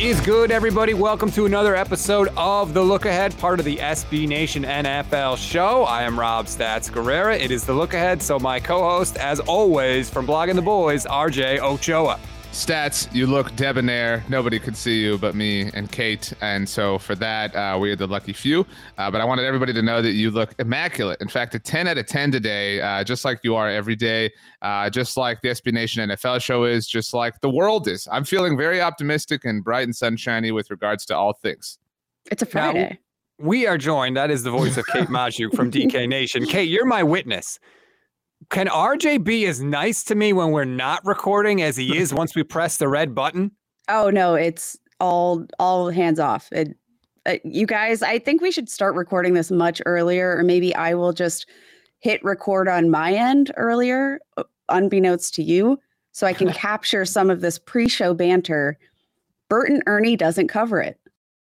Is good, everybody? Welcome to another episode of The Look Ahead, part of the SB Nation NFL show. I am Rob Stats Guerrera. It is The Look Ahead, so my co host, as always, from Blogging the Boys, RJ Ochoa. Stats, you look debonair. Nobody could see you but me and Kate. And so for that, uh, we are the lucky few. Uh, but I wanted everybody to know that you look immaculate. In fact, a 10 out of 10 today, uh, just like you are every day, uh, just like the SB Nation NFL show is, just like the world is. I'm feeling very optimistic and bright and sunshiny with regards to all things. It's a Friday. Now, we are joined. That is the voice of Kate Magdziuk from DK Nation. Kate, you're my witness can RJ be as nice to me when we're not recording as he is once we press the red button? Oh no, it's all all hands off. It, uh, you guys, I think we should start recording this much earlier, or maybe I will just hit record on my end earlier, uh, unbeknownst to you, so I can capture some of this pre-show banter. Bert and Ernie doesn't cover it.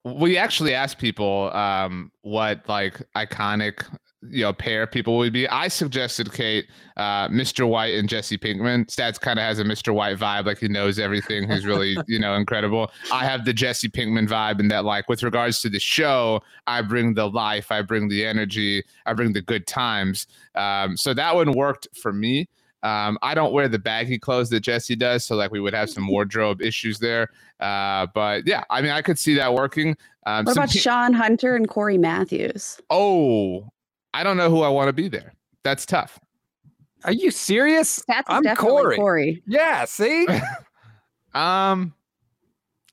We actually asked people um, what like iconic you know pair people would be. I suggested Kate, uh, Mr. White and Jesse Pinkman. Stats kind of has a Mr. White vibe, like he knows everything. He's really you know incredible. I have the Jesse Pinkman vibe, and that like with regards to the show, I bring the life, I bring the energy, I bring the good times. Um, so that one worked for me. Um, I don't wear the baggy clothes that Jesse does, so like we would have some wardrobe issues there. Uh, but yeah, I mean, I could see that working. Um, what about pe- Shawn Hunter and Cory Matthews? Oh, I don't know who I want to be there. That's tough. Are you serious? That's I'm Cory. Cory. Yeah. See. um,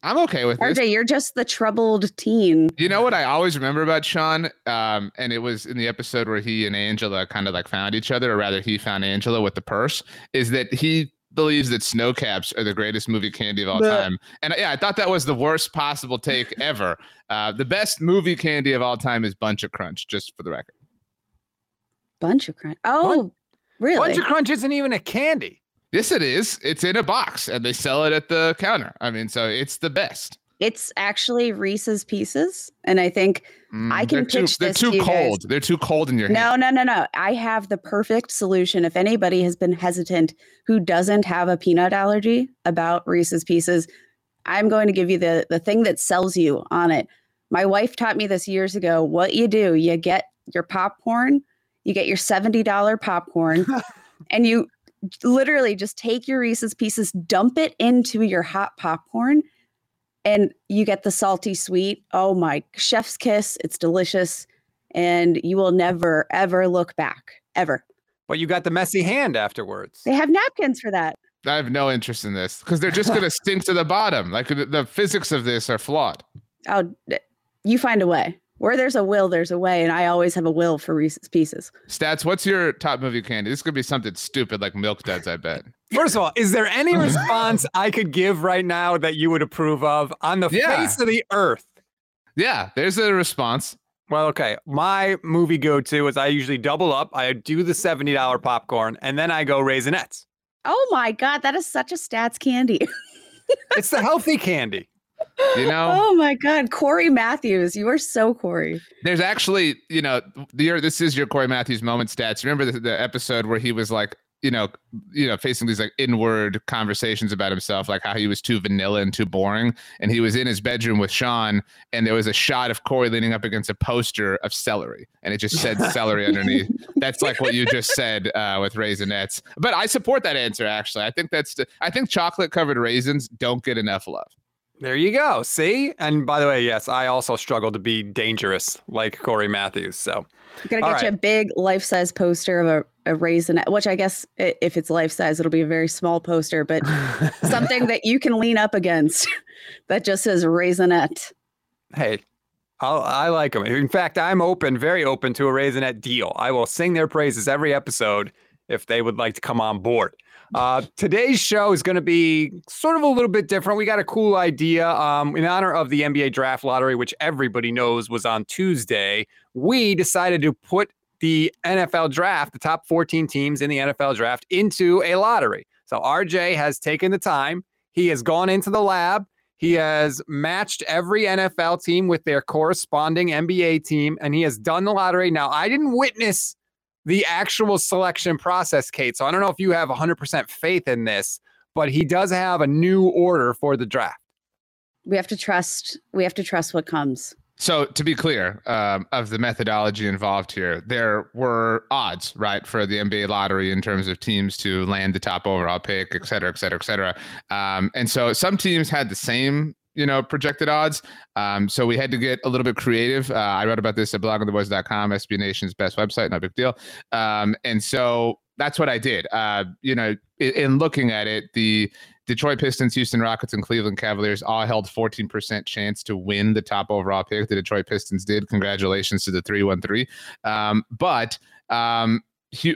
I'm okay with RJ, this. you're just the troubled teen. You know what I always remember about Shawn? Um, and it was in the episode where he and Angela kind of like found each other, or rather, he found Angela with the purse. Is that he believes that Sno-Caps are the greatest movie candy of all time. And yeah, I thought that was the worst possible take ever. Uh, the best movie candy of all time is Bunch of Crunch, just for the record. Bunch of crunch. Oh, what? really? Bunch of crunch isn't even a candy. Yes, it is. It's in a box and they sell it at the counter. I mean, so it's the best. It's actually Reese's Pieces, and I think mm, I can pitch too, this. They're too to cold. Guys. They're too cold in your no, hand. No, no, no, no. I have the perfect solution. If anybody has been hesitant who doesn't have a peanut allergy about Reese's Pieces, I'm going to give you the the thing that sells you on it. My wife taught me this years ago. What you do, you get your popcorn you get your $70 popcorn and you literally just take your Reese's pieces, dump it into your hot popcorn, and you get the salty sweet. Oh my, chef's kiss. It's delicious. And you will never, ever look back, ever. But you got the messy hand afterwards. They have napkins for that. I have no interest in this because they're just going to stink to the bottom. Like the, the physics of this are flawed. Oh, you find a way where there's a will, there's a way, and I always have a will for Reese's Pieces. Stats, what's your top movie candy? This could be something stupid like Milk Duds, I bet. First of all, is there any response I could give right now that you would approve of on the yeah. face of the earth? Yeah, there's a response. Well, okay. My movie go to is I usually double up. I do the $70 popcorn and then I go Raisinets. Oh my God, that is such a stats candy. it's the healthy candy. You know? oh my God, corey Matthews, you are so corey There's actually, you know, the, this is your corey Matthews moment stats. Remember the, the episode where he was like, you know, you know, facing these like inward conversations about himself, like how he was too vanilla and too boring. And he was in his bedroom with shawn and there was a shot of corey leaning up against a poster of celery, and it just said celery underneath. That's like what you just said uh, with Raisinets. But I support that answer. Actually, I think that's. The, I think chocolate covered raisins don't get enough love. There you go. See? And by the way, yes, I also struggle to be dangerous like Cory Matthews. So you gotta get right. you a big life size poster of a a raisinet, which I guess if it's life size, it'll be a very small poster, but something that you can lean up against that just says raisinet. Hey, I'll, i like them. In fact, I'm open, very open to a raisinet deal. I will sing their praises every episode if they would like to come on board. Uh, today's show is going to be sort of a little bit different. We got a cool idea um, in honor of the NBA draft lottery, which everybody knows was on Tuesday. We decided to put the NFL draft, the top 14 teams in the NFL draft, into a lottery. So RJ has taken the time. He has gone into the lab. He has matched every NFL team with their corresponding NBA team, and he has done the lottery. Now, I didn't witness the actual selection process, Kate. So I don't know if you have 100% faith in this, but he does have a new order for the draft. We have to trust. We have to trust what comes. So to be clear, um, of the methodology involved here, there were odds, right, for the NBA lottery in terms of teams to land the top overall pick, et cetera, et cetera, et cetera. Um, and so some teams had the same you know projected odds. Um, so we had to get a little bit creative. Uh, I wrote about this at bloggingtheboys.com, SB Nation's best website, no big deal. Um, and so that's what I did. Uh, you know, in, in, looking at it, the Detroit Pistons, Houston Rockets, and Cleveland Cavaliers all held 14% chance to win the top overall pick. The Detroit Pistons did. Congratulations to the 313. Um, but um,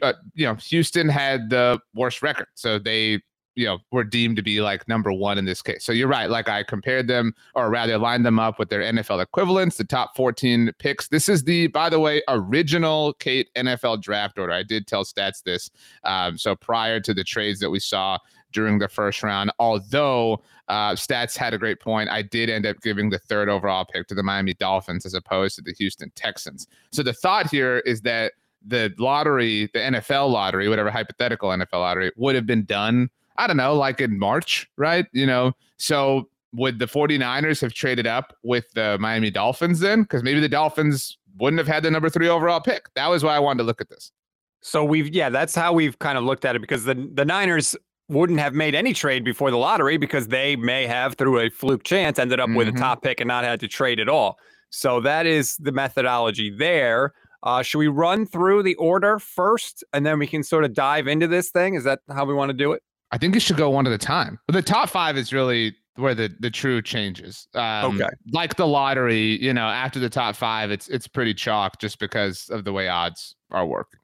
uh, you know, Houston had the worst record, so they you know were deemed to be like number one in this case. So you're right. Like I compared them, or rather lined them up with their NFL equivalents, the top 14 picks. This is the, by the way, original Kate NFL draft order. I did tell Stats this. Um, so prior to the trades that we saw during the first round, although uh, Stats had a great point, I did end up giving the third overall pick to the Miami Dolphins as opposed to the Houston Texans. So the thought here is that the lottery, the NFL lottery, whatever hypothetical NFL lottery, would have been done I don't know, like in March, right? You know, so would the 49ers have traded up with the Miami Dolphins then? Because maybe the Dolphins wouldn't have had the number three overall pick. That was why I wanted to look at this. So we've yeah, that's how we've kind of looked at it because the the Niners wouldn't have made any trade before the lottery because they may have through a fluke chance ended up mm-hmm. with a mm-hmm. top pick and not had to trade at all. So that is the methodology there. Uh, should we run through the order first and then we can sort of dive into this thing? Is that how we want to do it? I think it should go one at a time. But the top five is really where the the true changes. Um, okay. Like the lottery, you know, after the top five, it's it's pretty chalk just because of the way odds are working.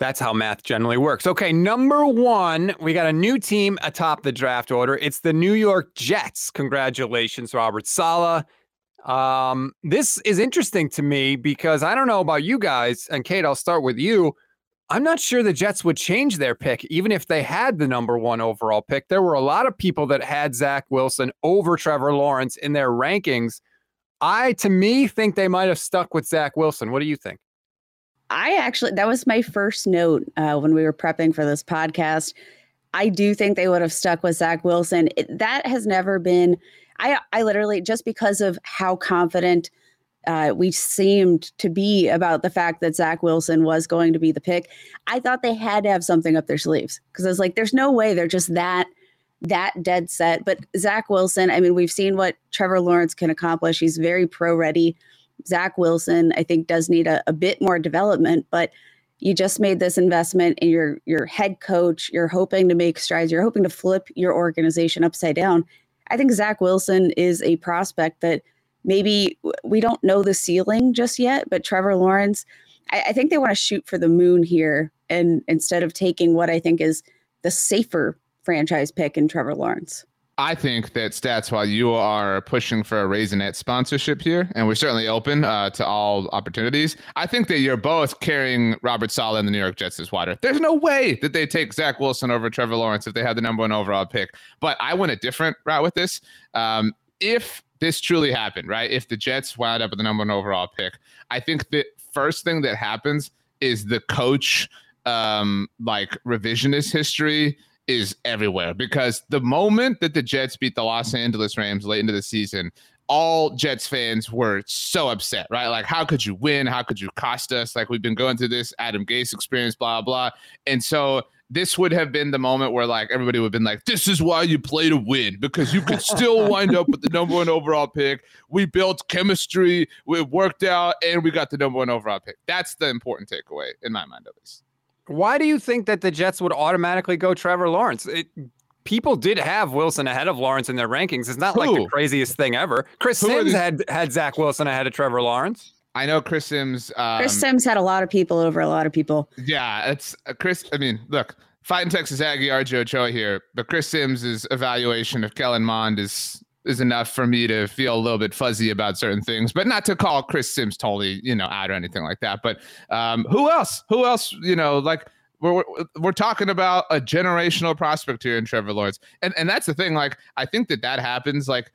That's how math generally works. Okay, number one, we got a new team atop the draft order. It's the New York Jets. Congratulations, Robert Saleh. Um, this is interesting to me because I don't know about you guys, and Kate, I'll start with you. I'm not sure the Jets would change their pick, even if they had the number one overall pick. There were a lot of people that had Zach Wilson over Trevor Lawrence in their rankings. I, to me, think they might have stuck with Zach Wilson. What do you think? I actually, that was my first note uh, when we were prepping for this podcast. I do think they would have stuck with Zach Wilson. It, that has never been, I, I literally, just because of how confident uh, we seemed to be about the fact that Zach Wilson was going to be the pick. I thought they had to have something up their sleeves because I was like, there's no way they're just that that dead set. But Zach Wilson, I mean, we've seen what Trevor Lawrence can accomplish. He's very pro ready. Zach Wilson, I think, does need a, a bit more development, but you just made this investment in your your head coach. You're hoping to make strides. You're hoping to flip your organization upside down. I think Zach Wilson is a prospect that maybe we don't know the ceiling just yet, but Trevor Lawrence, I, I think they want to shoot for the moon here, and instead of taking what I think is the safer franchise pick in Trevor Lawrence. I think that stats while you are pushing for a Raisinet sponsorship here, and we're certainly open uh, to all opportunities. I think that you're both carrying Robert Saleh and the New York Jets as water. There's no way that they take Zach Wilson over Trevor Lawrence if they had the number one overall pick. But I went a different route with this. Um, if this truly happened, right? If the Jets wound up with the number one overall pick, I think the first thing that happens is the coach um like revisionist history is everywhere because the moment that the Jets beat the Los Angeles Rams late into the season, all Jets fans were so upset, right? Like, how could you win? How could you cost us? Like, we've been going through this Adam Gase experience, blah, blah. And so this would have been the moment where like everybody would have been like, this is why you play to win because you could still wind up with the number one overall pick. We built chemistry, we worked out, and we got the number one overall pick. That's the important takeaway in my mind, at least. Why do you think that the Jets would automatically go Trevor Lawrence? It, people did have Wilson ahead of Lawrence in their rankings. It's not Who? like the craziest thing ever. Chris Who Sims had had Zach Wilson ahead of Trevor Lawrence. I know Chris Sims. Um, Chris Sims had a lot of people over a lot of people. Yeah, it's uh, Chris. I mean, look, fighting Texas Aggie RJ Ochoa here, but Chris Sims' evaluation of Kellen Mond is is enough for me to feel a little bit fuzzy about certain things, but not to call Chris Sims totally, you know, out or anything like that. But um, who else? Who else? You know, like we're we're talking about a generational prospect here in Trevor Lawrence, and and that's the thing. Like I think that that happens. Like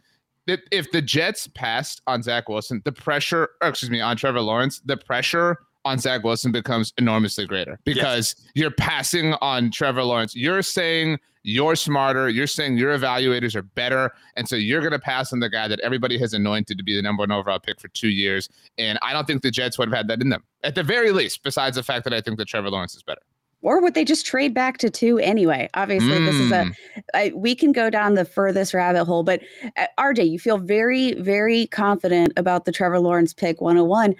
that if the Jets passed on Zach Wilson, the pressure, oh, excuse me, on Trevor Lawrence, the pressure on Zach Wilson becomes enormously greater because yes. you're passing on Trevor Lawrence. You're saying you're smarter. You're saying your evaluators are better. And so you're going to pass on the guy that everybody has anointed to be the number one overall pick for two years. And I don't think the Jets would have had that in them at the very least, besides the fact that I think that Trevor Lawrence is better. Or would they just trade back to two anyway? Obviously, mm. this is a, hmm. We can go down the furthest rabbit hole, but uh, RJ, you feel very, very confident about the Trevor Lawrence pick 101.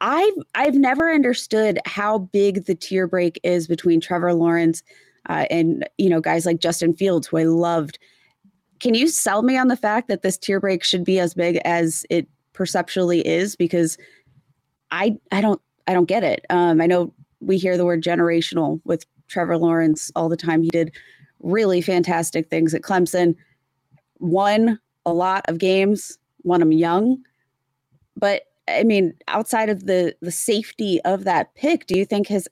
I've I've never understood how big the tier break is between Trevor Lawrence uh, and you know guys like Justin Fields, who I loved. Can you sell me on the fact that this tier break should be as big as it perceptually is? Because I I don't I don't get it. Um, I know we hear the word generational with Trevor Lawrence all the time. He did really fantastic things at Clemson, won a lot of games, won them young, but I mean, outside of the the safety of that pick, do you think his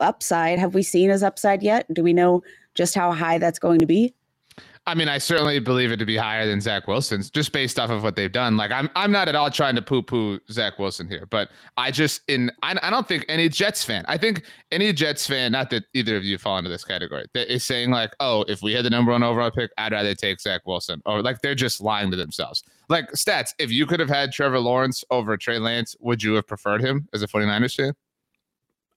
upside have we seen his upside yet? Do we know just how high that's going to be? I mean, I certainly believe it to be higher than Zach Wilson's, just based off of what they've done. Like, I'm I'm not at all trying to poo-poo Zach Wilson here, but I just in I, I don't think any Jets fan, I think any Jets fan, not that either of you fall into this category, that is saying like, oh, if we had the number one overall pick, I'd rather take Zach Wilson, or like they're just lying to themselves. Like stats, if you could have had Trevor Lawrence over Trey Lance, would you have preferred him as a 49ers fan?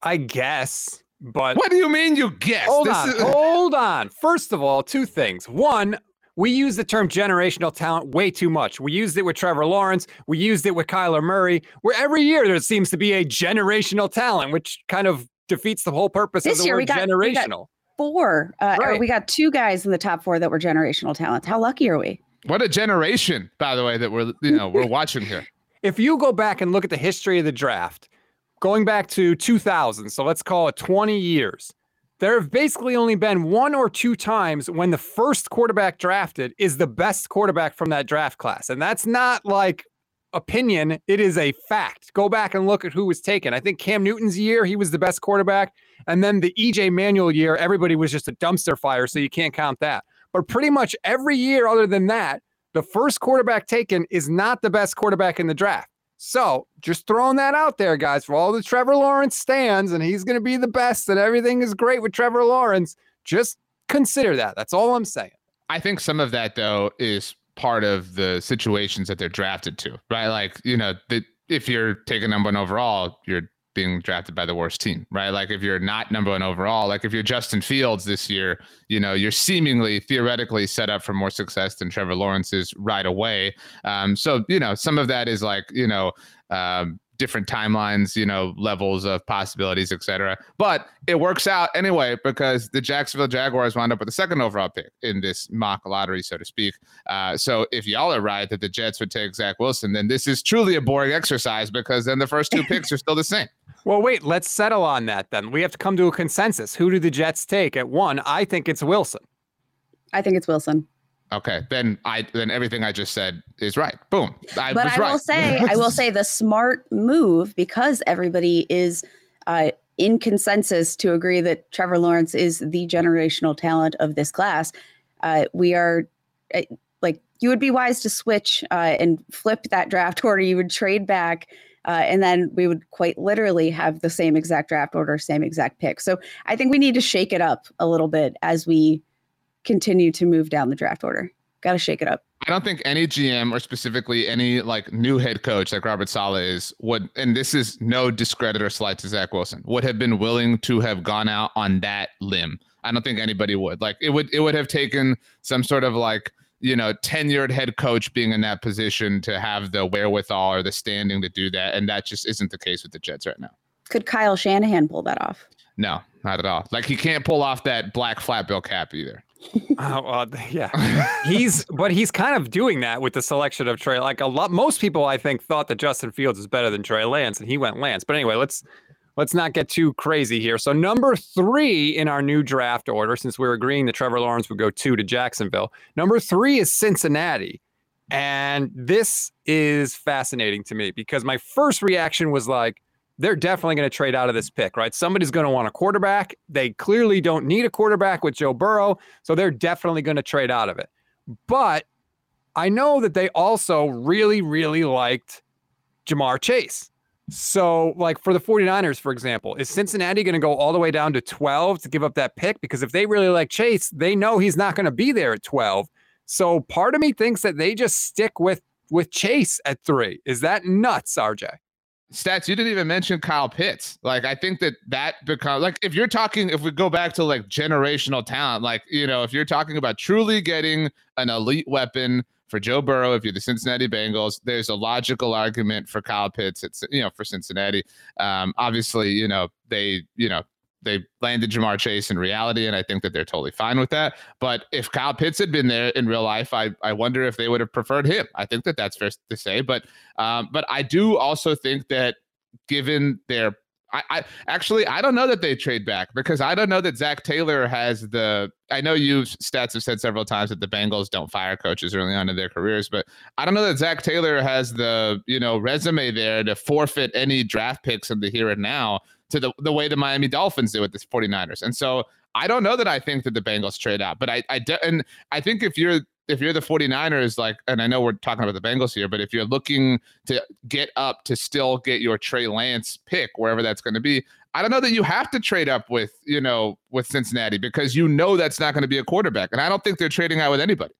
I guess. But what do you mean you guess? Hold this on, is- hold on. First of all, two things. One, we use the term generational talent way too much. We used it with Trevor Lawrence. We used it with Kyler Murray. Where every year there seems to be a generational talent, which kind of defeats the whole purpose this of the year, word we got, generational. We got four. Uh, right. we got two guys in the top four that were generational talents. How lucky are we? What a generation, by the way, that we're you know we're watching here. If you go back and look at the history of the draft, going back to 2000, so let's call it 20 years, there have basically only been one or two times when the first quarterback drafted is the best quarterback from that draft class. And that's not like opinion, it is a fact. Go back and look at who was taken. I think Cam Newton's year, he was the best quarterback. And then the EJ Manuel year, everybody was just a dumpster fire, so you can't count that. But pretty much every year other than that, the first quarterback taken is not the best quarterback in the draft. So just throwing that out there, guys, for all the Trevor Lawrence stands, and he's going to be the best, and everything is great with Trevor Lawrence. Just consider that. That's all I'm saying. I think some of that, though, is part of the situations that they're drafted to, right? Like, you know, the, if you're taking number one overall, you're being drafted by the worst team, right? Like if you're not number one overall, like if you're Justin Fields this year, you know, you're seemingly theoretically set up for more success than Trevor Lawrence is right away. Um, so, you know, some of that is like, you know, um, different timelines, you know, levels of possibilities, etc. But it works out anyway because the Jacksonville Jaguars wound up with the second overall pick in this mock lottery, so to speak. Uh, so if y'all are right that the Jets would take Zach Wilson, then this is truly a boring exercise because then the first two picks are still the same. Well, wait, let's settle on that then. We have to come to a consensus. Who do the Jets take at one? I think it's Wilson. I think it's Wilson. Okay, then I then everything I just said is right. Boom. I but I right. will say, I will say the smart move because everybody is uh, in consensus to agree that Trevor Lawrence is the generational talent of this class. Uh, we are uh, like you would be wise to switch uh, and flip that draft order. You would trade back. Uh, and then we would quite literally have the same exact draft order, same exact pick. So I think we need to shake it up a little bit as we continue to move down the draft order. Got to shake it up. I don't think any GM or specifically any like new head coach like Robert Saleh is would, and this is no discredit or slight to Zach Wilson, would have been willing to have gone out on that limb. I don't think anybody would. Like it would, it would have taken some sort of like you know tenured head coach being in that position to have the wherewithal or the standing to do that, and that just isn't the case with the Jets right now. Could Kyle Shanahan pull that off? No, not at all. Like he can't pull off that black flat bill cap either. Oh, uh, yeah. he's but he's kind of doing that with the selection of Trey. Like a lot, most people I think thought that Justin Fields is better than Trey Lance, and he went Lance. But anyway, let's let's not get too crazy here. So number three in our new draft order, since we are agreeing that Trevor Lawrence would go two to Jacksonville, number three is Cincinnati. And this is fascinating to me because my first reaction was like, they're definitely going to trade out of this pick, right? Somebody's going to want a quarterback. They clearly don't need a quarterback with Joe Burrow, so they're definitely going to trade out of it. But I know that they also really, really liked Ja'Marr Chase. So, like for the 49ers, for example, is Cincinnati going to go all the way down to 12 to give up that pick? Because if they really like Chase, they know he's not going to be there at 12. So, part of me thinks that they just stick with with Chase at three. Is that nuts, RJ? Stats, you didn't even mention Kyle Pitts. Like, I think that that becomes like if you're talking, if we go back to like generational talent, like, you know, if you're talking about truly getting an elite weapon for Joe Burrow, if you're the Cincinnati Bengals, there's a logical argument for Kyle Pitts. It's, you know, for Cincinnati. Um, obviously, you know, they, you know, they landed Ja'Marr Chase in reality, and I think that they're totally fine with that. But if Kyle Pitts had been there in real life, I I wonder if they would have preferred him. I think that that's fair to say. But um, but I do also think that given their I, I, actually I don't know that they trade back because I don't know that Zac Taylor has the I know you stats have said several times that the Bengals don't fire coaches early on in their careers, but I don't know that Zac Taylor has the you know resume there to forfeit any draft picks in the here and now to the, the way the Miami Dolphins do with the 49ers. And so I don't know that I think that the Bengals trade out, but I I de- and I think if you're if you're the 49ers like and I know we're talking about the Bengals here, but if you're looking to get up to still get your Trey Lance pick wherever that's going to be, I don't know that you have to trade up with, you know, with Cincinnati because you know that's not going to be a quarterback. And I don't think they're trading out with anybody.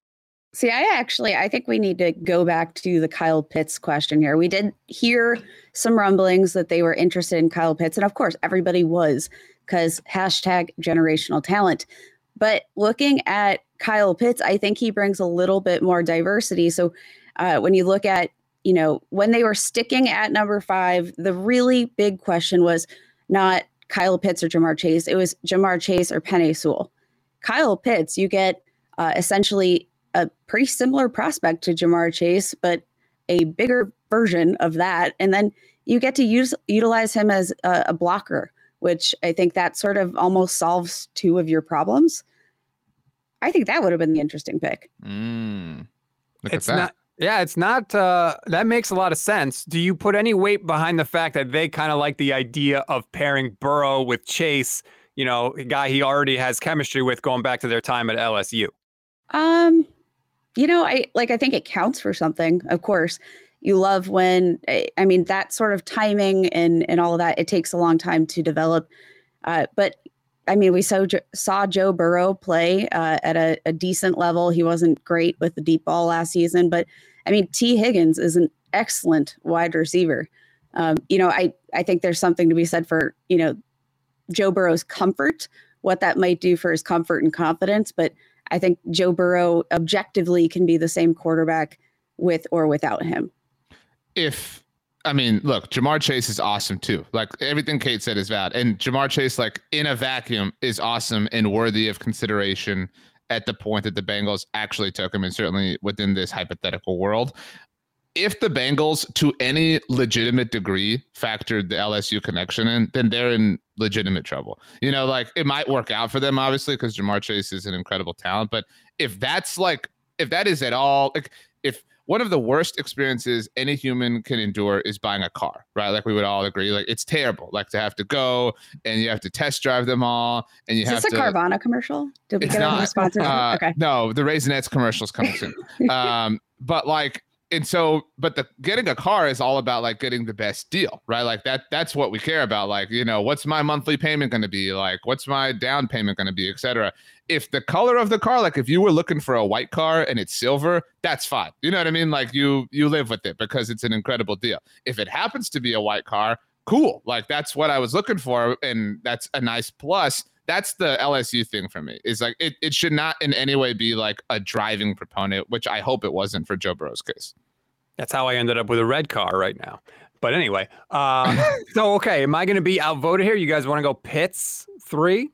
See, I actually I think we need to go back to the Kyle Pitts question here. We did hear some rumblings that they were interested in Kyle Pitts, and of course everybody was because hashtag generational talent. But looking at Kyle Pitts, I think he brings a little bit more diversity. So uh, when you look at, you know, when they were sticking at number five, the really big question was not Kyle Pitts or Ja'Marr Chase. It was Ja'Marr Chase or Penei Sewell. Kyle Pitts, you get uh, essentially a pretty similar prospect to Ja'Marr Chase, but a bigger version of that. And then you get to use utilize him as a, a blocker, which I think that sort of almost solves two of your problems. I think that would have been the interesting pick. Mm, it's not. Yeah, it's not. Uh, that makes a lot of sense. Do you put any weight behind the fact that they kind of like the idea of pairing Burrow with Chase? You know, a guy he already has chemistry with, going back to their time at LSU. Um, you know, I like I think it counts for something. Of course, you love when eh, I mean that sort of timing and and all of that. It takes a long time to develop, uh, but I mean, we saw saw Joe Burrow play uh, at a, a, decent level. He wasn't great with the deep ball last season, but I mean, Tee Higgins is an excellent wide receiver. Um, you know, I I think there's something to be said for you know Joe Burrow's comfort, what that might do for his comfort and confidence, but I think Joe Burrow objectively can be the same quarterback with or without him. If I mean, look, Ja'Marr Chase is awesome too. Like everything Kate said is valid. And Ja'Marr Chase, like in a vacuum, is awesome and worthy of consideration at the point that the Bengals actually took him, and certainly within this hypothetical world. If the Bengals, to any legitimate degree, factored the LSU connection in, then they're in legitimate trouble. You know, like it might work out for them, obviously, because Ja'Marr Chase is an incredible talent. But if that's like, if that is at all, like, if one of the worst experiences any human can endure is buying a car, right? Like we would all agree, like it's terrible, like to have to go and you have to test drive them all, and you is have this to. a Carvana commercial? Did we get not, a sponsor? Uh, okay. No, the Raisinets commercials coming soon. um, but like and so but the getting a car is all about like getting the best deal right? Like that that's what we care about. Like you know what's my monthly payment going to be? Like what's my down payment going to be etc if the color of the car like if you were looking for a white car and it's silver that's fine. You know what i mean? Like you you live with it because it's an incredible deal. If it happens to be a white car cool. Like that's what i was looking for and that's a nice plus that's the LSU thing for me. Is like it, it should not in any way be like a driving proponent, which I hope it wasn't for Joe Burrow's case. That's how I ended up with a red car right now. But anyway, uh, so okay, am I going to be outvoted here? You guys want to go Pitts three?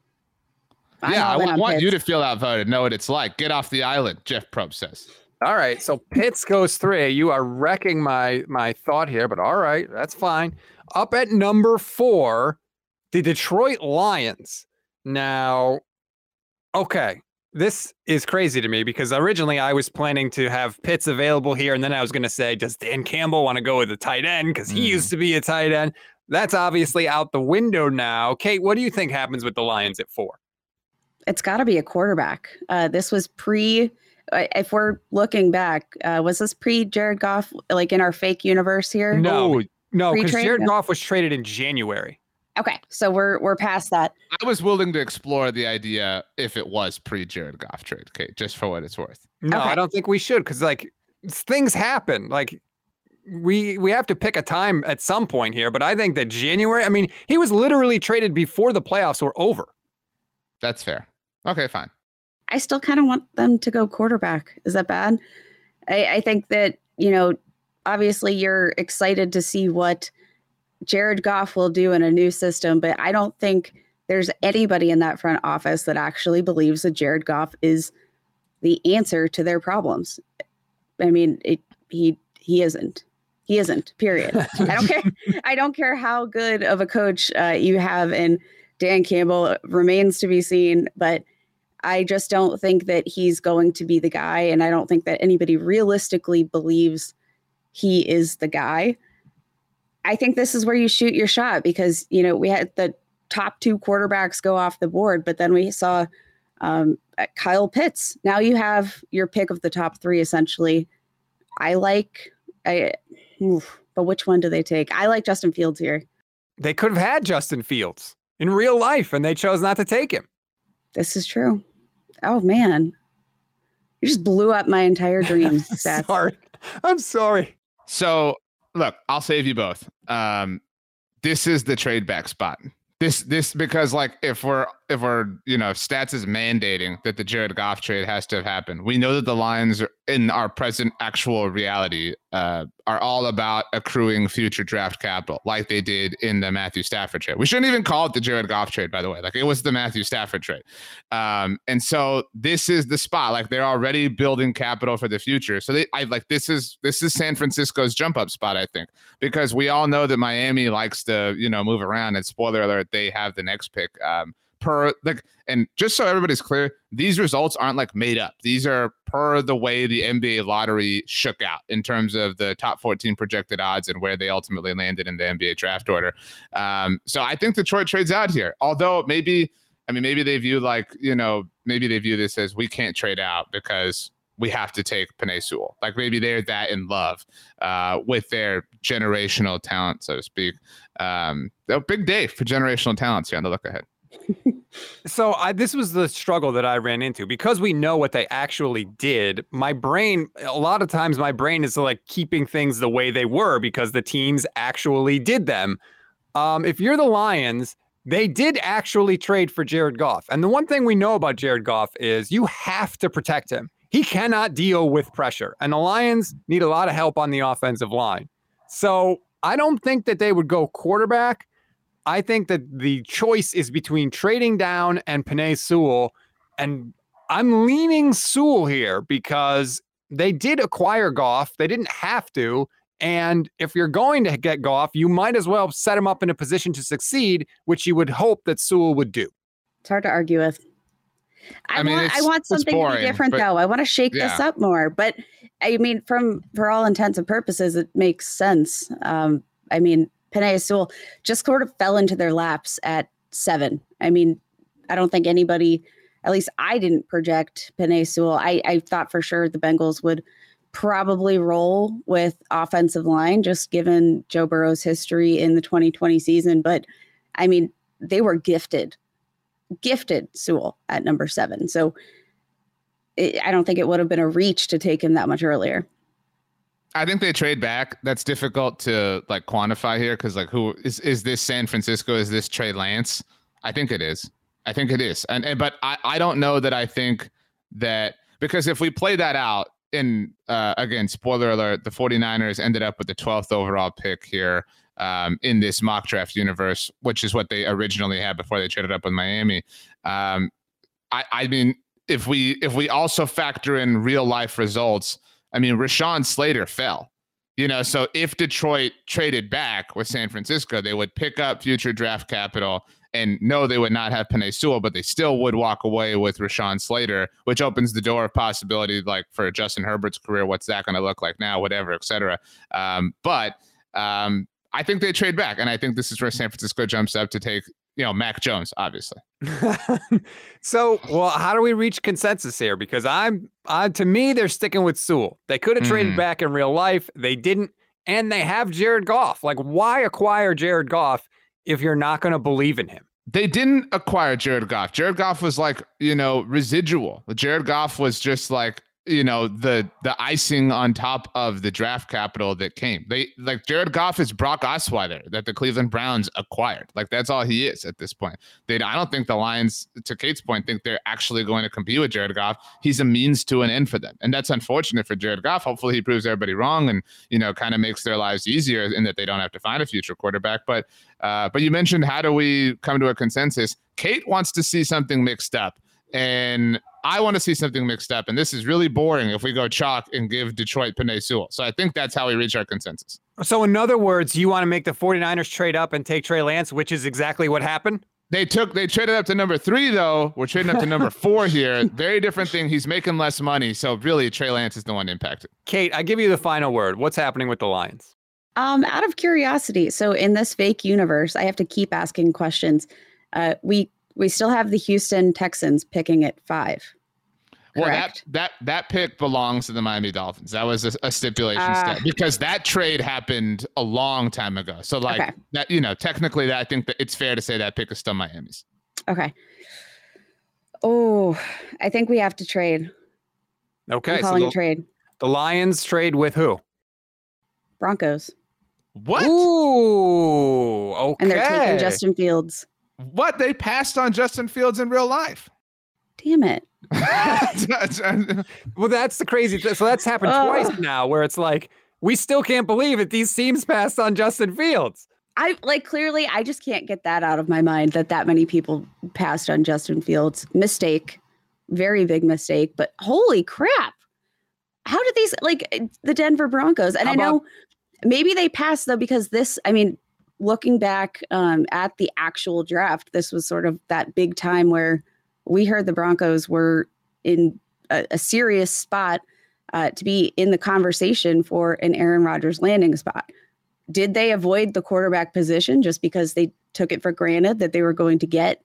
I'm yeah, I all in wa- want you to feel outvoted. Know what it's like. Get off the island, Jeff Probst says. All right, so Pitts goes three. You are wrecking my my thought here, but all right, that's fine. Up at number four, the Detroit Lions. Now, okay, this is crazy to me because originally I was planning to have Pitts available here, and then I was going to say, does Dan Campbell want to go with a tight end because he Mm. used to be a tight end? That's obviously out the window now. Kate, what do you think happens with the Lions at four? It's got to be a quarterback. Uh, this was pre. uh, If we're looking back, uh, was this pre Jared Goff, like in our fake universe here? No, no, because Jared Goff was traded in January. Okay, so we're we're past that. I was willing to explore the idea if it was pre Jared Goff trade, Kate, just for what it's worth. No, I don't think we should because like things happen. Like we we have to pick a time at some point here. But I think that January. I mean, he was literally traded before the playoffs were over. That's fair. Okay, fine. I still kind of want them to go quarterback. Is that bad? I, I think that, you know, obviously you're excited to see what Jared Goff will do in a new system, but I don't think there's anybody in that front office that actually believes that Jared Goff is the answer to their problems. I mean, it, he he isn't. He isn't. Period. I don't care. I don't care how good of a coach uh, you have, and Dan Campbell remains to be seen. But I just don't think that he's going to be the guy, and I don't think that anybody realistically believes he is the guy. I think this is where you shoot your shot because you know we had the top two quarterbacks go off the board, but then we saw um, uh, Kyle Pitts. Now you have your pick of the top three essentially. I like, I, oof, but which one do they take? I like Justin Fields here. They could have had Justin Fields in real life, and they chose not to take him. This is true. Oh man, you just blew up my entire dream. Seth. sorry, I'm sorry. So look, I'll save you both. Um, this is the trade back spot. This this because like if we're if we're you know stats is mandating that the Jared Goff trade has to have happened, we know that the Lions in our present actual reality uh, are all about accruing future draft capital, like they did in the Matthew Stafford trade. We shouldn't even call it the Jared Goff trade, by the way. Like it was the Matthew Stafford trade. Um, and so this is the spot. Like they're already building capital for the future. So they, I like this is this is San Francisco's jump up spot, I think, because we all know that Miami likes to you know move around. And spoiler alert, they have the next pick. Um, per like, and just so everybody's clear, these results aren't like made up. These are per the way the NBA lottery shook out in terms of the top 14 projected odds and where they ultimately landed in the NBA draft order. Um, so I think Detroit trades out here, although maybe. I mean, maybe they view like, you know, maybe they view this as we can't trade out because we have to take Penei Sewell. Like maybe they're that in love uh, with their generational talent, so to speak. Um, a big day for generational talents here on the look ahead. So I, this was the struggle that I ran into because we know what they actually did. My brain, a lot of times, my brain is like keeping things the way they were because the teams actually did them. Um, if you're the Lions, they did actually trade for Jared Goff, and the one thing we know about Jared Goff is you have to protect him. He cannot deal with pressure, and the Lions need a lot of help on the offensive line. So I don't think that they would go quarterback. I think that the choice is between trading down and Penei Sewell. And I'm leaning Sewell here because they did acquire Goff. They didn't have to. And if you're going to get Goff, you might as well set him up in a position to succeed, which you would hope that Sewell would do. It's hard to argue with. I, I mean, want I want something to boring, be different but- though. I want to shake this up more. But I mean, from for all intents and purposes, it makes sense. Um, I mean, Penei Sewell just sort of fell into their laps at seven. I mean, I don't think anybody, at least I didn't project Penei Sewell. I, I thought for sure the Bengals would probably roll with offensive line, just given Joe Burrow's history in the 2020 season. But I mean, they were gifted, gifted Sewell at number seven. So it, I don't think it would have been a reach to take him that much earlier. I think they trade back. That's difficult to like quantify here because like who is is this San Francisco? Is this Trey Lance? I think it is. I think it is. And, and but I, I don't know that I think that because if we play that out, in uh, again, spoiler alert, the 49ers ended up with the 12th overall pick here um, in this mock draft universe, which is what they originally had before they traded up with Miami. Um, I, I mean, if we if we also factor in real life results, I mean, Rashawn Slater fell. You know, so if Detroit traded back with San Francisco, they would pick up future draft capital. And no, they would not have Penei Sewell, but they still would walk away with Rashawn Slater, which opens the door of possibility like for Justin Herbert's career. What's that going to look like now? Whatever, et cetera. Um, but um, I think they trade back, and I think this is where San Francisco jumps up to take you know Mac Jones, obviously. so, well, how do we reach consensus here? Because I'm, uh, to me, they're sticking with Sewell. They could have mm. traded back in real life, they didn't, and they have Jared Goff. Like, why acquire Jared Goff if you're not going to believe in him? They didn't acquire Jared Goff. Jared Goff was like, you know, residual. Jared Goff was just like you know the the icing on top of the draft capital that came. They like Jared Goff is Brock Osweiler that the Cleveland Browns acquired. Like that's all he is at this point. They I don't think the Lions, to Kate's point, think they're actually going to compete with Jared Goff. He's a means to an end for them, and that's unfortunate for Jared Goff. Hopefully, he proves everybody wrong and you know kind of makes their lives easier in that they don't have to find a future quarterback. But uh, but you mentioned how do we come to a consensus? Kate wants to see something mixed up. And I want to see something mixed up. And this is really boring if we go chalk and give Detroit Penei Sewell. So I think that's how we reach our consensus. So, in other words, you want to make the 49ers trade up and take Trey Lance, which is exactly what happened? They took they traded up to number three though. We're trading up to number four here. Very different thing. He's making less money, so really Trey Lance is the one impacted. Kate, I give you the final word. What's happening with the Lions? Um, out of curiosity, so in this fake universe, I have to keep asking questions. Uh, we we still have the Houston Texans picking at five. Well, that that that pick belongs to the Miami Dolphins. That was a, a stipulation uh, because that trade happened a long time ago. So, like okay. that, you know, technically, that I think that it's fair to say that pick is still Miami's. Okay. Oh, I think we have to trade. Okay, I'm calling so the, a trade. The Lions trade with who? Broncos. What? Ooh, okay. And they're taking Justin Fields. What? They passed on Justin Fields in real life. Damn it. well, that's the crazy. Th- so that's happened uh, twice now, where it's like we still can't believe it. These teams passed on Justin Fields. I like clearly. I just can't get that out of my mind that that many people passed on Justin Fields. Mistake, very big mistake. But holy crap! How did these like the Denver Broncos? And How I know about- maybe they passed though because this. I mean, looking back um, at the actual draft, this was sort of that big time where we heard the Broncos were in a, a serious spot uh, to be in the conversation for an Aaron Rodgers landing spot. Did they avoid the quarterback position just because they took it for granted that they were going to get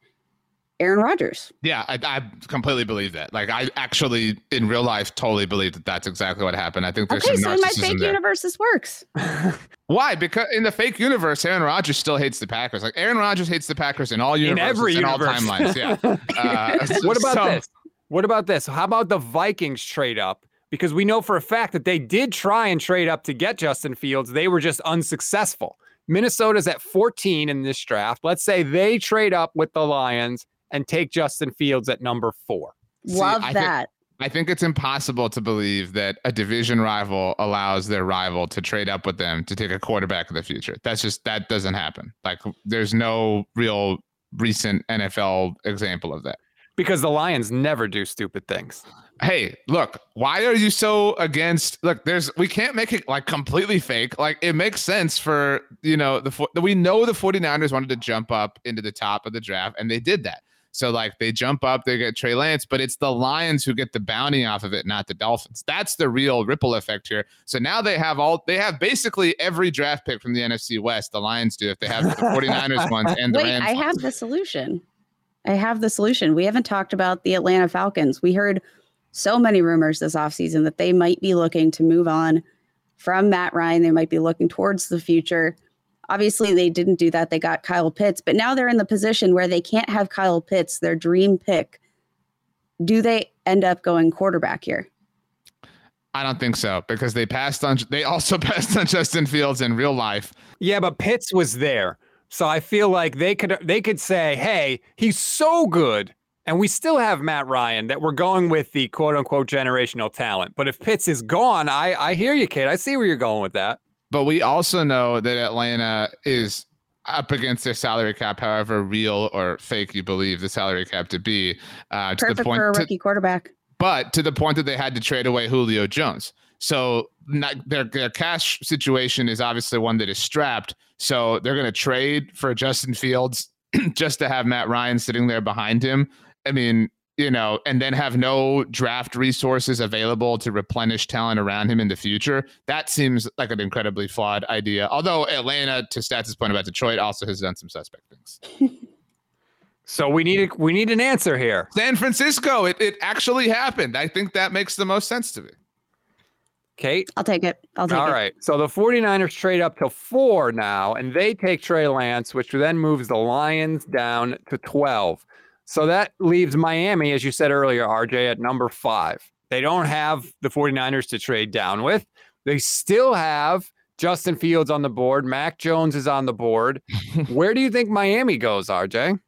Aaron Rodgers. Yeah, I, I, completely believe that. Like, I actually, in real life, totally believe that that's exactly what happened. I think there's okay, some so in my fake there. universe, this works. Why? Because in the fake universe, Aaron Rodgers still hates the Packers. Like, Aaron Rodgers hates the Packers in all universes, in every universe. all timelines. Yeah. Uh, what about so, this? What about this? How about the Vikings trade up? Because we know for a fact that they did try and trade up to get Justin Fields. They were just unsuccessful. Minnesota's at 14 in this draft. Let's say they trade up with the Lions and take Justin Fields at number four. Love See, that. Think, I think it's impossible to believe that a division rival allows their rival to trade up with them to take a quarterback of the future. That's just that doesn't happen. Like there's no real recent NFL example of that. Because the Lions never do stupid things. Hey, look, why are you so against look, there's we can't make it like completely fake. Like it makes sense for, you know, the we know the 49ers wanted to jump up into the top of the draft and they did that. So like they jump up, they get Trey Lance, but it's the Lions who get the bounty off of it, not the Dolphins. That's the real ripple effect here. So now they have all they have basically every draft pick from the NFC West. The Lions do if they have the 49ers ones and the Wait, Rams. I ones. have the solution. I have the solution. We haven't talked about the Atlanta Falcons. We heard so many rumors this offseason that they might be looking to move on from Matt Ryan. They might be looking towards the future. Obviously, they didn't do that. They got Kyle Pitts, but now they're in the position where they can't have Kyle Pitts, their dream pick. Do they end up going quarterback here? I don't think so because they passed on. They also passed on Justin Fields in real life. Yeah, but Pitts was there, so I feel like they could they could say, "Hey, he's so good and we still have Matt Ryan that we're going with the quote unquote generational talent. But if Pitts is gone, I I hear you, Kate. I see where you're going with that. But we also know that Atlanta is up against their salary cap, however real or fake you believe the salary cap to be. Uh, to Perfect the point for a rookie to, quarterback. But to the point that they had to trade away Julio Jones. So not, their their cash situation is obviously one that is strapped. So they're going to trade for Justin Fields just to have Matt Ryan sitting there behind him. I mean, you know, and then have no draft resources available to replenish talent around him in the future. That seems like an incredibly flawed idea. Although Atlanta, to Stats' point about Detroit, also has done some suspect things. so we need a, we need an answer here. San Francisco, it, it actually happened. I think that makes the most sense to me. Kate? I'll take it. I'll take All it. All right. So the 49ers trade up to four now, and they take Trey Lance, which then moves the Lions down to 12. So that leaves Miami, as you said earlier, RJ, at number five. They don't have the 49ers to trade down with. They still have Justin Fields on the board. Mac Jones is on the board. Where do you think Miami goes, RJ?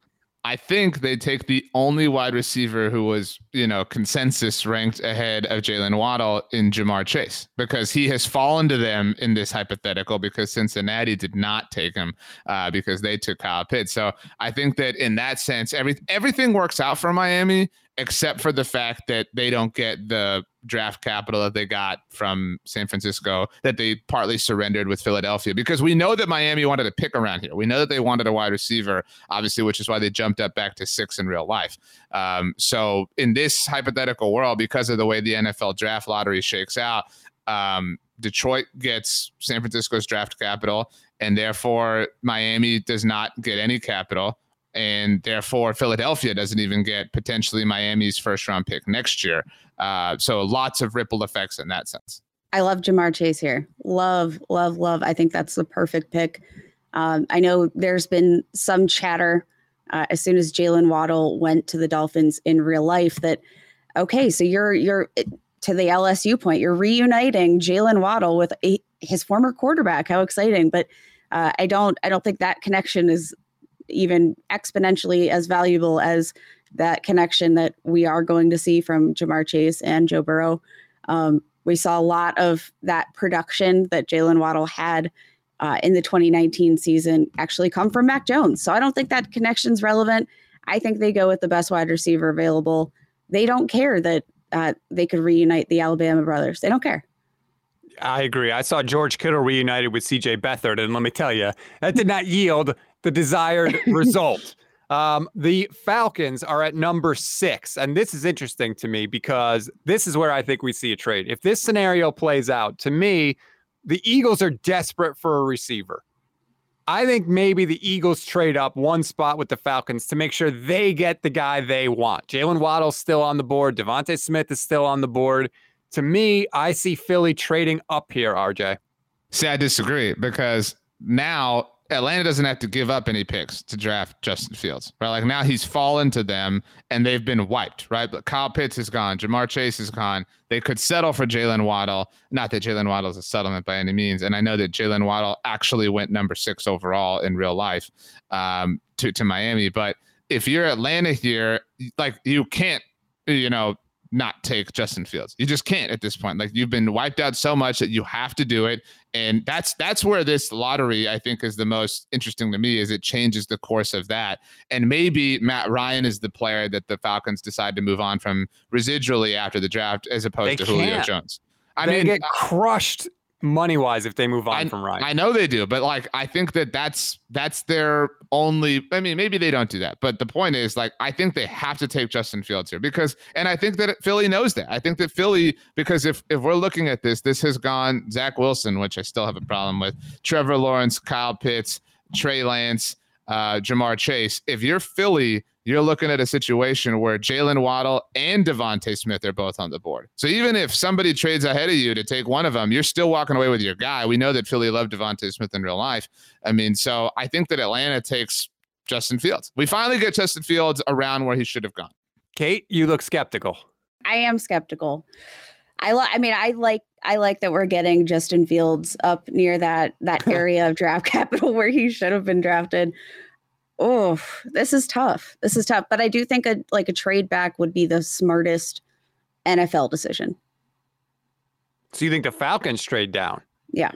I think they take the only wide receiver who was, you know, consensus ranked ahead of Jaylen Waddle in Ja'Marr Chase because he has fallen to them in this hypothetical because Cincinnati did not take him uh, because they took Kyle Pitts. So I think that in that sense, every everything works out for Miami except for the fact that they don't get the draft capital that they got from San Francisco that they partly surrendered with Philadelphia because we know that Miami wanted to pick around here. We know that they wanted a wide receiver, obviously, which is why they jumped up back to six in real life. Um, so in this hypothetical world, because of the way the NFL draft lottery shakes out, um, Detroit gets San Francisco's draft capital, and therefore Miami does not get any capital and therefore Philadelphia doesn't even get potentially Miami's first round pick next year. Uh, so lots of ripple effects in that sense. I love Ja'Marr Chase here. Love, love, love. I think that's the perfect pick. Um, I know there's been some chatter uh, as soon as Jaylen Waddle went to the Dolphins in real life that okay, so you're you're to the LSU point, you're reuniting Jaylen Waddle with a, his former quarterback. How exciting! But uh, I don't I don't think that connection is even exponentially as valuable as that connection that we are going to see from Ja'Marr Chase and Joe Burrow. Um, we saw a lot of that production that Jaylen Waddle had uh, in the 2019 season actually come from Mac Jones. So I don't think that connection's relevant. I think they go with the best wide receiver available. They don't care that uh, they could reunite the Alabama brothers. They don't care. I agree. I saw George Kittle reunited with CJ Beathard, and let me tell you, that did not yield the desired result. Um, the Falcons are at number six. And this is interesting to me because this is where I think we see a trade. If this scenario plays out, to me, the Eagles are desperate for a receiver. I think maybe the Eagles trade up one spot with the Falcons to make sure they get the guy they want. Jaylen Waddle's still on the board. DeVonta Smith is still on the board. To me, I see Philly trading up here, RJ. See, I disagree because now Atlanta doesn't have to give up any picks to draft Justin Fields, right? Like now he's fallen to them and they've been wiped, right? But Kyle Pitts is gone, Ja'Marr Chase is gone. They could settle for Jaylen Waddle. Not that Jaylen Waddle is a settlement by any means, and I know that Jaylen Waddle actually went number six overall in real life um, to to Miami. But if you're Atlanta here, like you can't, you know, not take Justin Fields. You just can't at this point. Like you've been wiped out so much that you have to do it. And that's that's where this lottery I think is the most interesting to me is it changes the course of that. And maybe Matt Ryan is the player that the Falcons decide to move on from residually after the draft as opposed they to can't. Julio Jones. I they mean, get uh, crushed money wise if they move on I, from Ryan. I know they do, but like I think that that's that's their only. I mean, maybe they don't do that, but the point is like I think they have to take Justin Fields here because, and I think that Philly knows that. I think that Philly because if if we're looking at this, this has gone Zach Wilson, which I still have a problem with, Trevor Lawrence, Kyle Pitts, Trey Lance, uh, Ja'Marr Chase. If you're Philly, you're looking at a situation where Jaylen Waddle and DeVonta Smith are both on the board. So even if somebody trades ahead of you to take one of them, you're still walking away with your guy. We know that Philly loved DeVonta Smith in real life. I mean, so I think that Atlanta takes Justin Fields. We finally get Justin Fields around where he should have gone. Kate, you look skeptical. I am skeptical. I like. I mean, I like. I like that we're getting Justin Fields up near that that area of draft capital where he should have been drafted oh, this is tough. This is tough. But I do think a like a trade back would be the smartest NFL decision. So you think the Falcons trade down? Yeah.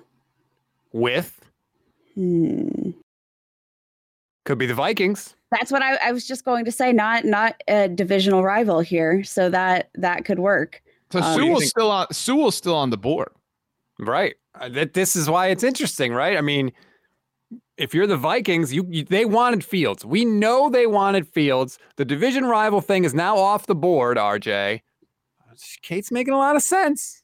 With Hmm. could be the Vikings. That's what I, I was just going to say. Not not a divisional rival here, so that that could work. So Um, Sewell's think- still on. Sewell's still on the board. Right. Uh, That this is why it's interesting, right? I mean, if you're the Vikings, you, you they wanted Fields. We know they wanted Fields. The division rival thing is now off the board. RJ, Kate's making a lot of sense.